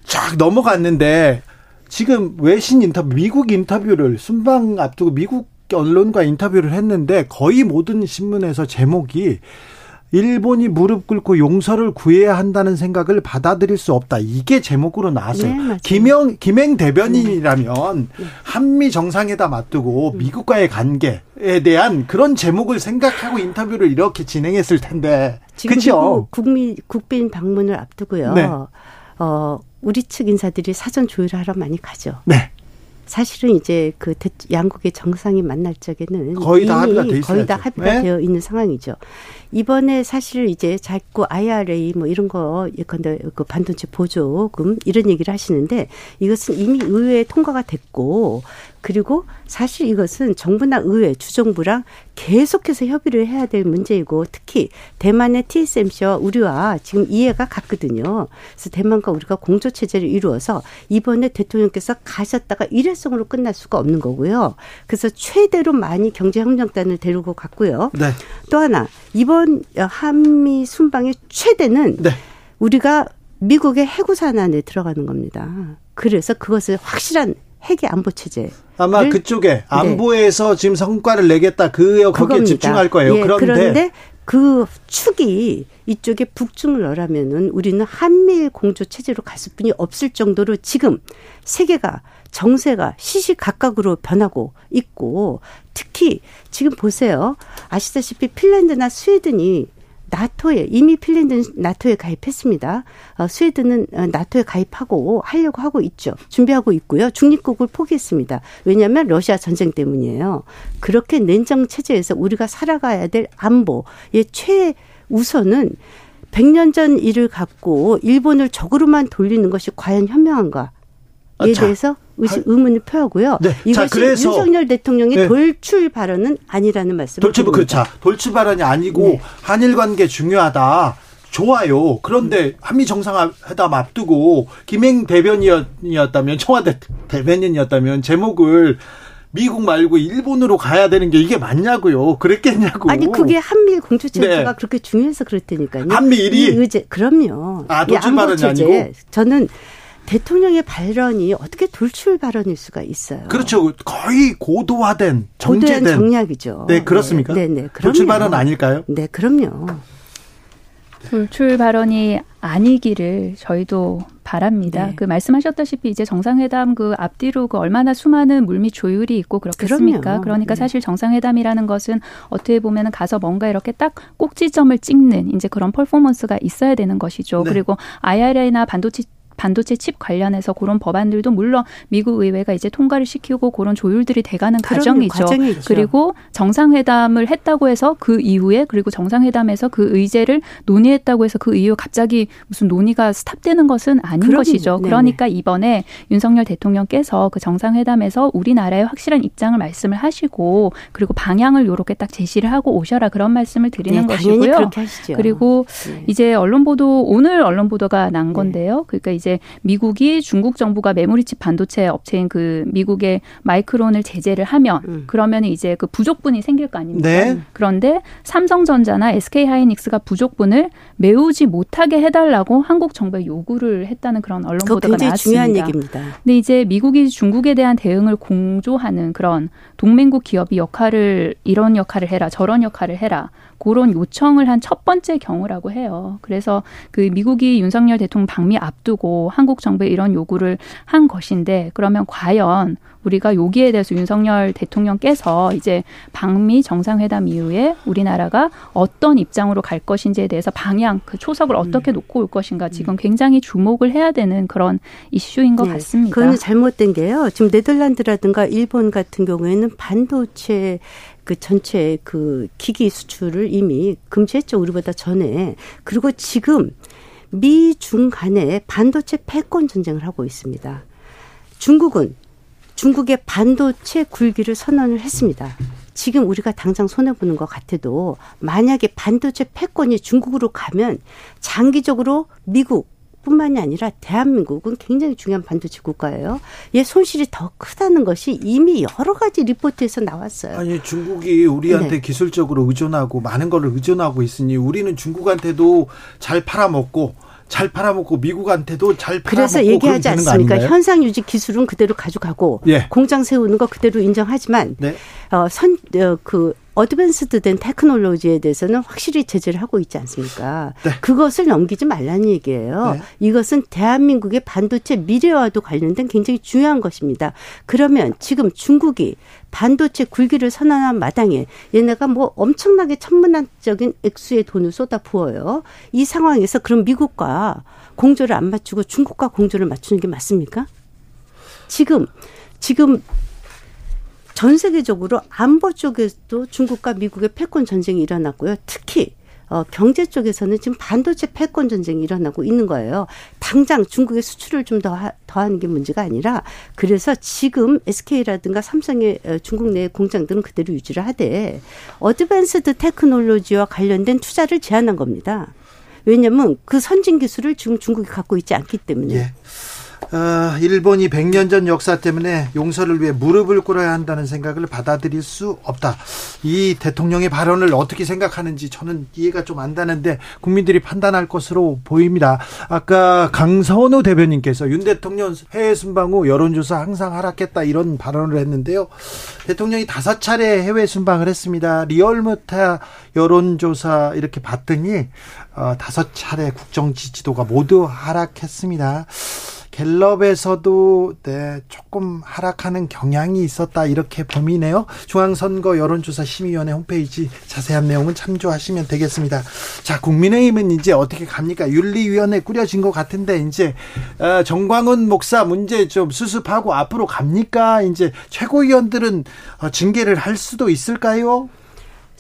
쫙 넘어갔는데 지금 외신 인터뷰, 미국 인터뷰를 순방 앞두고 미국 언론과 인터뷰를 했는데 거의 모든 신문에서 제목이 일본이 무릎 꿇고 용서를 구해야 한다는 생각을 받아들일 수 없다. 이게 제목으로 나왔어요. 네, 김영 김행 대변인이라면 네. 한미 정상회담 앞두고 음. 미국과의 관계에 대한 그런 제목을 생각하고 인터뷰를 이렇게 진행했을 텐데. 그렇죠? 국민 국빈 방문을 앞두고요. 네. 어, 우리 측 인사들이 사전 조율을 하러 많이 가죠. 네. 사실은 이제 그 양국의 정상이 만날 적에는 거의 다 합의가 돼 거의 다 합의가 네? 되어 있는 상황이죠. 이번에 사실 이제 자꾸 IRA 뭐 이런 거 예컨대 그 반도체 보조금 이런 얘기를 하시는데 이것은 이미 의회에 통과가 됐고 그리고 사실 이것은 정부나 의회, 주정부랑 계속해서 협의를 해야 될 문제이고 특히 대만의 TSMC와 우리와 지금 이해가 같거든요. 그래서 대만과 우리가 공조 체제를 이루어서 이번에 대통령께서 가셨다가 일회성으로 끝날 수가 없는 거고요. 그래서 최대로 많이 경제협력단을 데리고 갔고요. 네. 또 하나 이번 한미 순방의 최대는 네. 우리가 미국의 해구산 안에 들어가는 겁니다. 그래서 그것을 확실한 핵의 안보 체제. 아마 그쪽에 네. 안보에서 네. 지금 성과를 내겠다 그 거기에 집중할 거예요. 예, 그런데, 그런데 그 축이 이쪽에 북중을 넣으라면은 우리는 한미일 공조 체제로 갔을 뿐이 없을 정도로 지금 세계가 정세가 시시각각으로 변하고 있고 특히 지금 보세요. 아시다시피 핀란드나 스웨덴이 나토에 이미 핀란드는 나토에 가입했습니다. 어, 스웨덴은 어, 나토에 가입하고 하려고 하고 있죠. 준비하고 있고요. 중립국을 포기했습니다. 왜냐하면 러시아 전쟁 때문이에요. 그렇게 냉정 체제에서 우리가 살아가야 될 안보의 최우선은 100년 전 일을 갖고 일본을 적으로만 돌리는 것이 과연 현명한가? 에 아, 대해서 의식, 의문을 표하고요. 네. 이것이 자, 그래서 윤석열 대통령의 네. 돌출 발언은 아니라는 말씀을 돌출 그렇죠. 돌출 발언이 아니고 네. 한일 관계 중요하다. 좋아요. 그런데 한미 정상회담 앞두고 김행 대변인이었다면 청와대 대변인이었다면 제목을 미국 말고 일본으로 가야 되는 게 이게 맞냐고요. 그랬겠냐고. 아니 그게 한미일 공조체제가 네. 그렇게 중요해서 그랬다니까요. 한미 일이 의제 그럼요. 아 돌출 발언이 아니고. 저는 대통령의 발언이 어떻게 돌출 발언일 수가 있어요. 그렇죠. 거의 고도화된 정제된 정략이죠. 네 그렇습니까? 네, 네, 네. 돌출 발언 아닐까요? 네, 그럼요. 돌출 발언이 아니기를 저희도 바랍니다. 네. 그 말씀하셨다시피 이제 정상회담 그 앞뒤로 그 얼마나 수많은 물밑 조율이 있고 그렇겠습니까? 그럼요. 그러니까 네. 사실 정상회담이라는 것은 어떻게 보면 가서 뭔가 이렇게 딱 꼭지점을 찍는 이제 그런 퍼포먼스가 있어야 되는 것이죠. 네. 그리고 IRA나 반도체 반도체 칩 관련해서 그런 법안들도 물론 미국 의회가 이제 통과를 시키고 그런 조율들이 돼가는 과정이죠. 과정이죠. 그리고 정상회담을 했다고 해서 그 이후에 그리고 정상회담에서 그 의제를 논의했다고 해서 그 이후 갑자기 무슨 논의가 스탑되는 것은 아닌 그럼, 것이죠. 네네. 그러니까 이번에 윤석열 대통령께서 그 정상회담에서 우리나라의 확실한 입장을 말씀을 하시고 그리고 방향을 요렇게 딱 제시를 하고 오셔라 그런 말씀을 드리는 네, 것이고요. 그리고 네. 이제 언론 보도 오늘 언론 보도가 난 네. 건데요. 그러니까 이제 미국이 중국 정부가 메모리칩 반도체 업체인 그 미국의 마이크론을 제재를 하면 음. 그러면 이제 그 부족분이 생길 거 아닙니까? 네. 그런데 삼성전자나 SK 하이닉스가 부족분을 메우지 못하게 해달라고 한국 정부에 요구를 했다는 그런 언론 보도가 나왔습니다. 중요한 얘기입니다. 근데 이제 미국이 중국에 대한 대응을 공조하는 그런 동맹국 기업이 역할을 이런 역할을 해라 저런 역할을 해라 그런 요청을 한 첫 번째 경우라고 해요. 그래서 그 미국이 윤석열 대통령 방미 앞두고 한국 정부에 이런 요구를 한 것인데 그러면 과연 우리가 여기에 대해서 윤석열 대통령께서 이제 방미 정상회담 이후에 우리나라가 어떤 입장으로 갈 것인지에 대해서 방향 그 초석을 어떻게 음. 놓고 올 것인가 지금 굉장히 주목을 해야 되는 그런 이슈인 것 네. 같습니다. 그건 잘못된 게요. 지금 네덜란드라든가 일본 같은 경우에는 반도체 그 전체 그 기기 수출을 이미 금지했죠. 우리보다 전에. 그리고 지금 미중 간에 반도체 패권 전쟁을 하고 있습니다. 중국은 중국의 반도체 굴기를 선언을 했습니다. 지금 우리가 당장 손해보는 것 같아도 만약에 반도체 패권이 중국으로 가면 장기적으로 미국, 뿐만이 아니라 대한민국은 굉장히 중요한 반도체 국가예요. 얘 손실이 더 크다는 것이 이미 여러 가지 리포트에서 나왔어요. 아니 중국이 우리한테 네. 기술적으로 의존하고 많은 걸 의존하고 있으니 우리는 중국한테도 잘 팔아먹고 잘 팔아먹고 미국한테도 잘 팔아먹고 그래서 얘기하지 않습니까? 현상 유지 기술은 그대로 가져가고 예. 공장 세우는 거 그대로 인정하지만 네. 어, 선, 어, 그 advanced 된 technology에 대해서는 확실히 제재를 하고 있지 않습니까? 네. 그것을 넘기지 말라는 얘기예요. 네. 이것은 대한민국의 반도체 미래와도 관련된 굉장히 중요한 것입니다. 그러면 지금 중국이 반도체 굴기를 선언한 마당에 얘네가 뭐 엄청나게 천문학적인 액수의 돈을 쏟아 부어요. 이 상황에서 그럼 미국과 공조를 안 맞추고 중국과 공조를 맞추는 게 맞습니까? 지금 지금 전 세계적으로 안보 쪽에도 중국과 미국의 패권 전쟁이 일어났고요. 특히 어, 경제 쪽에서는 지금 반도체 패권 전쟁이 일어나고 있는 거예요. 당장 중국의 수출을 좀 더 더하는 게 문제가 아니라 그래서 지금 SK라든가 삼성의 어, 중국 내 공장들은 그대로 유지를 하되 advanced technology와 관련된 투자를 제한한 겁니다. 왜냐하면 그 선진 기술을 지금 중국이 갖고 있지 않기 때문에. 예. 어, 일본이 100년 전 역사 때문에 용서를 위해 무릎을 꿇어야 한다는 생각을 받아들일 수 없다. 이 대통령의 발언을 어떻게 생각하는지 저는 이해가 좀 안 되는데 국민들이 판단할 것으로 보입니다. 아까 강선우 대변인께서 윤 대통령 해외 순방 후 여론조사 항상 하락했다 이런 발언을 했는데요. 대통령이 다섯 차례 해외 순방을 했습니다. 리얼무타 여론조사 이렇게 봤더니 어, 다섯 차례 국정 지지도가 모두 하락했습니다. 갤럽에서도 네, 조금 하락하는 경향이 있었다 이렇게 범위네요. 중앙선거 여론조사 심의위원회 홈페이지 자세한 내용은 참조하시면 되겠습니다. 자, 국민의힘은 이제 어떻게 갑니까? 윤리위원회 꾸려진 것 같은데 이제 어, 정광훈 목사 문제 좀 수습하고 앞으로 갑니까? 이제 최고위원들은 어, 징계를 할 수도 있을까요?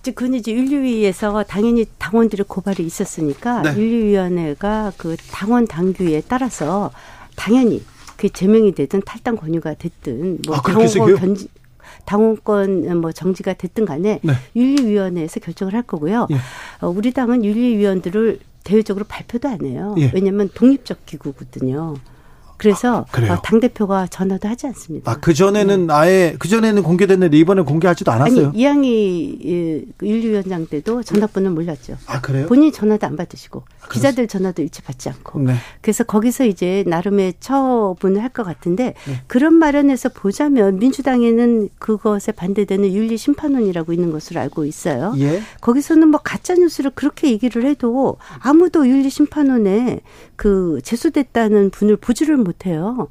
그건 이제 윤리위에서 당연히 당원들의 고발이 있었으니까 네. 윤리위원회가 그 당원 당규에 따라서 당연히 그 제명이 되든 탈당 권유가 됐든 뭐 아, 당원권 변지 당원권 뭐 정지가 됐든 간에 네. 윤리위원회에서 결정을 할 거고요. 예. 어, 우리 당은 윤리위원들을 대외적으로 발표도 안 해요. 예. 왜냐하면 독립적 기구거든요. 그래서 아, 어, 당 대표가 전화도 하지 않습니다. 아, 그 전에는 네. 아예 그 전에는 공개됐는데 이번에 공개하지도 않았어요. 아니, 이양희 예, 윤리위원장 때도 전화번호 몰랐죠. 아 그래요? 본인이 전화도 안 받으시고 아, 기자들 전화도 일체 받지 않고. 네. 그래서 거기서 이제 나름의 처분을 할 것 같은데 네. 그런 마련에서 보자면 민주당에는 그것에 반대되는 윤리 심판원이라고 있는 것으로 알고 있어요. 예. 거기서는 뭐 가짜 뉴스를 그렇게 얘기를 해도 아무도 윤리 심판원에 그 제소됐다는 분을 보지를 못해요.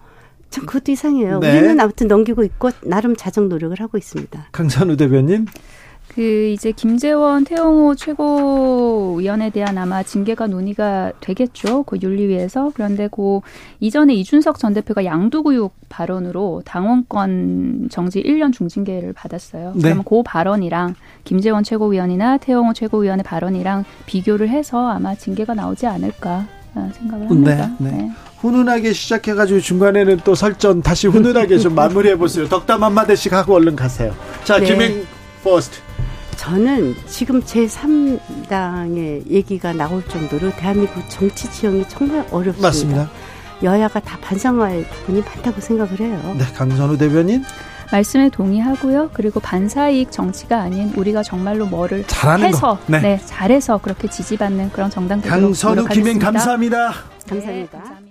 참 그것도 이상해요. 네. 우리는 아무튼 넘기고 있고 나름 자정 노력을 하고 있습니다. 강산우 대변인. 그 이제 김재원 태영호 최고위원에 대한 아마 징계가 논의가 되겠죠. 그 윤리위에서 그런데 그 이전에 이준석 전 대표가 양두구육 발언으로 당원권 정지 1년 중징계를 받았어요. 네. 그러면 그 발언이랑 김재원 최고위원이나 태영호 최고위원의 발언이랑 비교를 해서 아마 징계가 나오지 않을까 생각을 합니다. 네, 네. 네. 훈훈하게 시작해가지고 중간에는 또 설전 다시 훈훈하게 좀 마무리해 보세요. 덕담 한마디씩 하고 얼른 가세요. 자, 네. 김행 first. 저는 지금 제3당의 얘기가 나올 정도로 대한민국 정치 지형이 정말 어렵습니다. 맞습니다. 여야가 다 반성할 부분이 많다고 생각을 해요. 네, 강선우 대변인. 말씀에 동의하고요. 그리고 반사이익 정치가 아닌 우리가 정말로 뭐를 해서 네. 네. 잘해서 그렇게 지지받는 그런 정당들 강선우 김행 감사합니다. 감사합니다. 네,